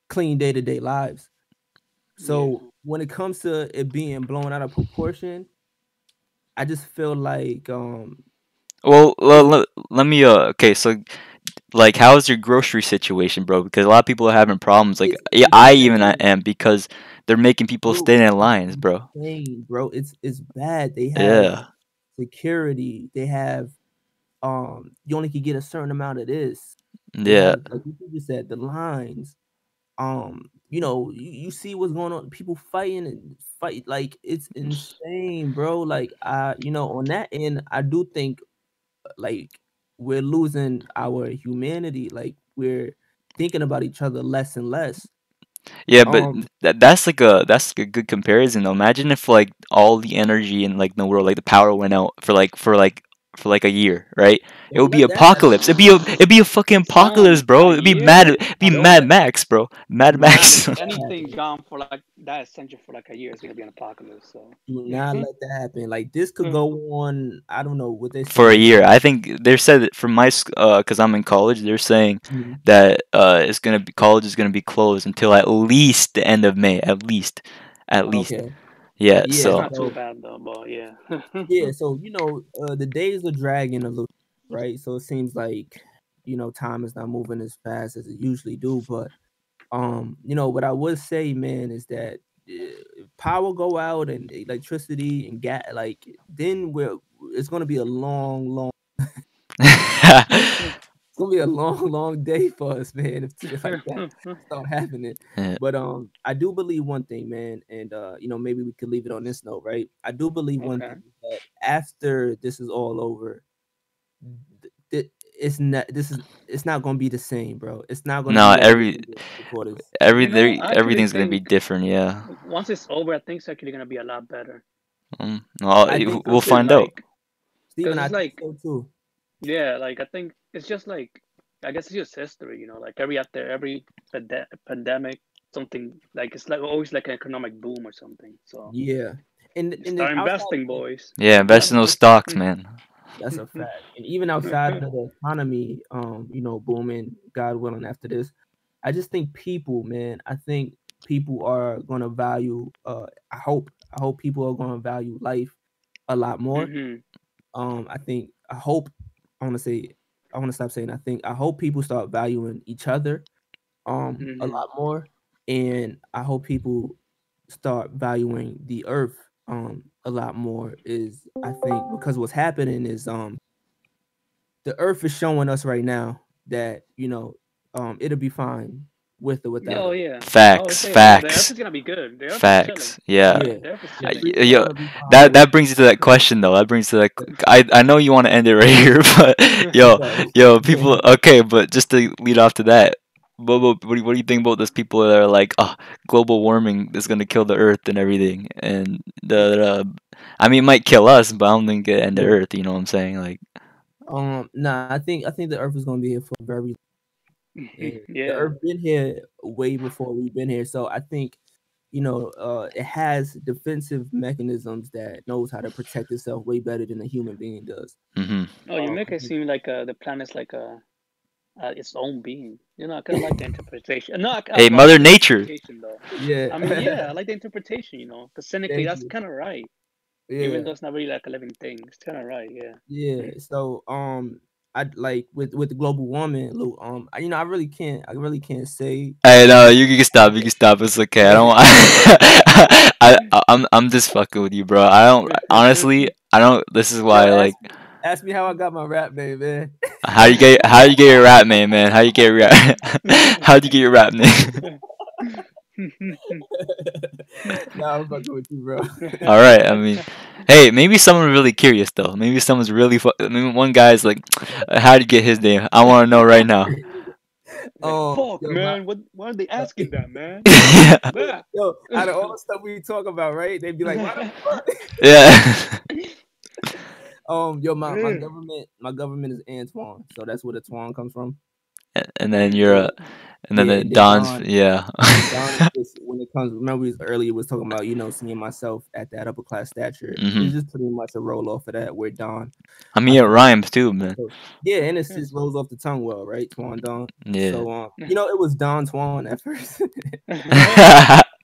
clean day-to-day lives. So when it comes to it being blown out of proportion, I just feel like um Well, well let, let me uh okay, so like how's your grocery situation, bro? Because a lot of people are having problems. Like yeah, I even I am because they're making people stand in lines, bro. insane, bro. It's it's bad. They have Yeah. security. They have um you only can get a certain amount of this. Yeah. like you just said, the lines. Um, you know, you, you see what's going on. People fighting and fight like it's insane, bro. Like I, you know, on that end, I do think like we're losing our humanity. Like we're thinking about each other less and less. Yeah, but Um, that that's like a that's like a good comparison though. Imagine if like all the energy in like the world, like the power went out for like for like for like a year, right? It would be apocalypse. It'd be a it'd be a fucking apocalypse, bro. It'd be mad. It'd be Mad Max, bro. Mad Max. Anything gone for like that essential for like a year is gonna be an apocalypse. So Do not let that happen. Like this could Mm. go on. I don't know what they for a year. I think they said that from my sc- uh, because I'm in college, they're saying Mhm. that uh, it's gonna be college is gonna be closed until at least the end of May. At least, at least, Okay. Yeah. Yeah, So it's not too bad though, but yeah. Yeah. So you know, uh, the days are dragging a little, right? So it seems like you know time is not moving as fast as it usually do. But um, you know, what I would say, man, is that uh, if power go out and electricity and gas, like then we're it's gonna be a long, long. It's gonna be a long, long day for us, man. If, if like that start happening. Yeah. But um, I do believe one thing, man, and uh, you know, maybe we could leave it on this note, right? I do believe one thing that after this is all over, th- th- it's not. This is. It's not gonna be the same, bro. It's not gonna. No, be like every- it was before this. every You know, there- I actually everything's gonna be different. Yeah. Once it's over, I think it's actually gonna be a lot better. Um, well, I y- think we'll so too, find out. Like, Steven, I it's think like- so too. yeah, like I think it's just like I guess it's just history, you know. Like every after every pande- pandemic, something like it's like always like an economic boom or something. So Yeah, and, and then start outside- investing, boys. Yeah, invest in those stocks, man. That's a fact. And even outside of the economy, um, you know, booming, God willing, after this, I just think people, man, I think people are gonna value uh I hope I hope people are gonna value life a lot more. Mhm. Um, I think I hope I wanna say I wanna stop saying I think I hope people start valuing each other um a Mhm. lot more and I hope people start valuing the earth um a lot more is I think because what's happening is um the earth is showing us right now that you know um it'll be fine with or without Oh yeah. Facts, oh, yeah, The facts, is gonna be good. The facts. Is Yeah. Yeah. chilling. The earth is chilling. y- yo, be That that brings you to that question though. That brings to that. I I know you want to end it right here, but yo, yo, people. Okay, but just to lead off to that, what what, what, do, you, what do you think about those people that are like, oh, global warming is gonna kill the earth and everything, and the, the I mean, it might kill us, but I don't think it end the earth. You know what I'm saying? Like, um nah I think I think the earth is gonna be here for a very and the yeah. earth been here way before we've been here. So I think, you know, uh, it has defensive mechanisms that knows how to protect itself way better than a human being does. hmm Oh, you Oh, make it seem like uh, the planet's like a uh, its own being. You know, I kind of like the interpretation. No, I, I Hey, like Mother the Nature. Though. Yeah. I mean, yeah, I like the interpretation. You know, because cynically, Thank that's kind of right. yeah. Even though it's not really like a living thing, it's kind of right. Yeah. Yeah. So um I like with with the global warming, Lou, um I, you know, I really can't I really can't say Hey, no, you can stop. You can stop. It's okay. I don't. I, I I'm I'm just fucking with you, bro. I don't honestly. I don't. This is why, Yo, like, ask, ask me how I got my rap name, man. how you get how you get your rap name, man? How you get your rap? how would you get your rap name? nah, I'm fucking with you, bro. All right. I mean, hey, maybe someone really curious though. Maybe someone's really. Fu- maybe one guy's like, how would you get his name? I want to know right now. Oh, Fuck, yo, my- man. What? Why are they asking that, man? yeah. Yeah. Yo, out of all the stuff we talk about, right? They'd be like, "Why the fuck?" Yeah. Um, yo, my, my government, my government is Antoine, so that's where the Twan comes from. And then you're, uh, and then Yeah, the then Don's, Don- yeah. Don just- when it comes, remember we earlier was talking about you know seeing myself at that upper class stature. Mhm. It's just pretty much a roll off of that. Where Don, I mean, it rhymes too, man. yeah, and it just rolls off the tongue well, right? Twan Don. Yeah. So um, you know, it was Don Twan at first.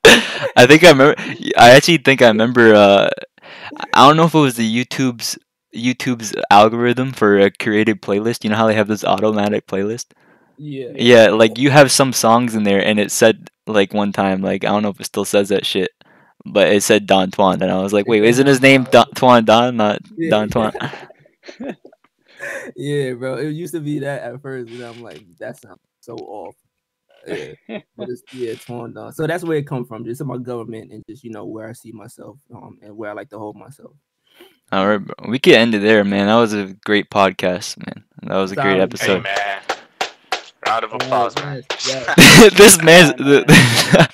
I think I remember. I actually think I remember. Uh, I don't know if it was the YouTube's YouTube's algorithm for a created playlist. You know how they have this automatic playlist. Yeah. Yeah, like you have some songs in there, and it said like one time, like I don't know if it still says that shit, but it said Don Twan, and I was like, wait, isn't his name Don Twan Don, not Yeah. Don Twan? yeah, bro. It used to be that at first, and I'm like, that sounds so off. Yeah, but it's yeah, Twan Don. So that's where it come from, just in my government and just you know where I see myself, um, and where I like to hold myself. All right, bro. we could end it there, man. That was a great podcast, man. That was a great episode. Hey man, round of applause, man. Yes, yes. this man's.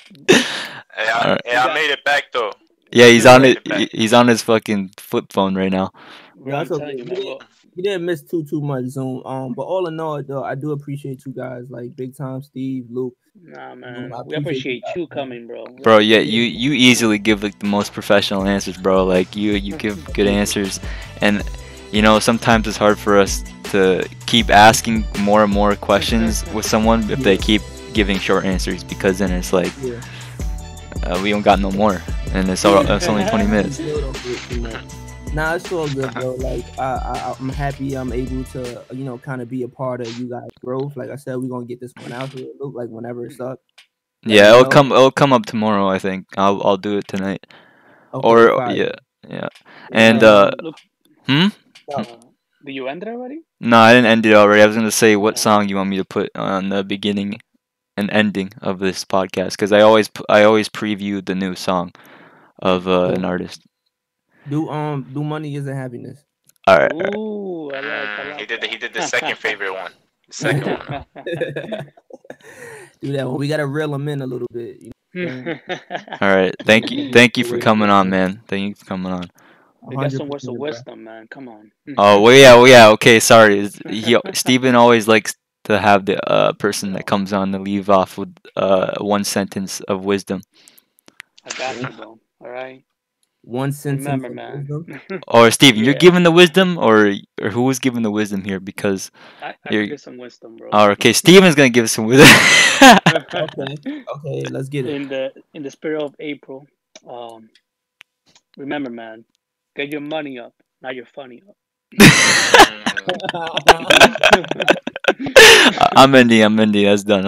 Hey, I, Alright. hey, I made it back though. yeah, he's on it. Made it back. He's on his fucking flip phone right now. Bro, Yeah, I'm that's telling you, okay. man. You didn't miss too too much Zoom. Um, but all in all, though, I do appreciate you guys, like big time, Steve, Luke. Nah, man. I we appreciate appreciate you you coming, bro. Bro, yeah, you you easily give like the most professional answers, bro. Like you you give good answers, and you know sometimes it's hard for us to keep asking more and more questions with someone if they keep giving short answers because then it's like Yeah. uh, we don't got no more, and it's all, it's only 20 minutes. Still don't get too much. Nah, it's all good, bro. Like I, I, I'm happy I'm able to, you know, kind of be a part of you guys' growth. Like I said, we're gonna get this one out here. Like whenever it's up. Yeah, it'll know. come it'll come up tomorrow. I think I'll I'll do it tonight. Okay, Or fire. yeah, yeah. And Um, uh, Luke, hmm. Do you end it already? No, I didn't end it already. I was gonna say what song you want me to put on the beginning and ending of this podcast because I always I always preview the new song of uh, an artist. do um do money isn't happiness. All right. Ooh, I like, I like he did the, he did the second favorite one. The second one. do that one. We gotta reel them in a little bit. You know? All right. Thank you. Thank you for coming on, man. Thank you for coming on. We got some words 100%, of wisdom, man. Come on. Oh well, yeah, well, yeah. Okay, sorry. Is- He Steven always likes to have the uh, person that comes on to leave off with uh, one sentence of wisdom. I got you, bro. All right. One sentence. Remember, of man. wisdom. Or Steven, you're Yeah. giving the wisdom, or or who was giving the wisdom here? Because I, I You're- can get some wisdom, bro. oh, okay, Steven's gonna give us some wisdom. Okay. Okay, let's get it. in the in the spirit of April, um, remember, man, get your money up, not your funny up. I'm ending. I'm ending. That's done.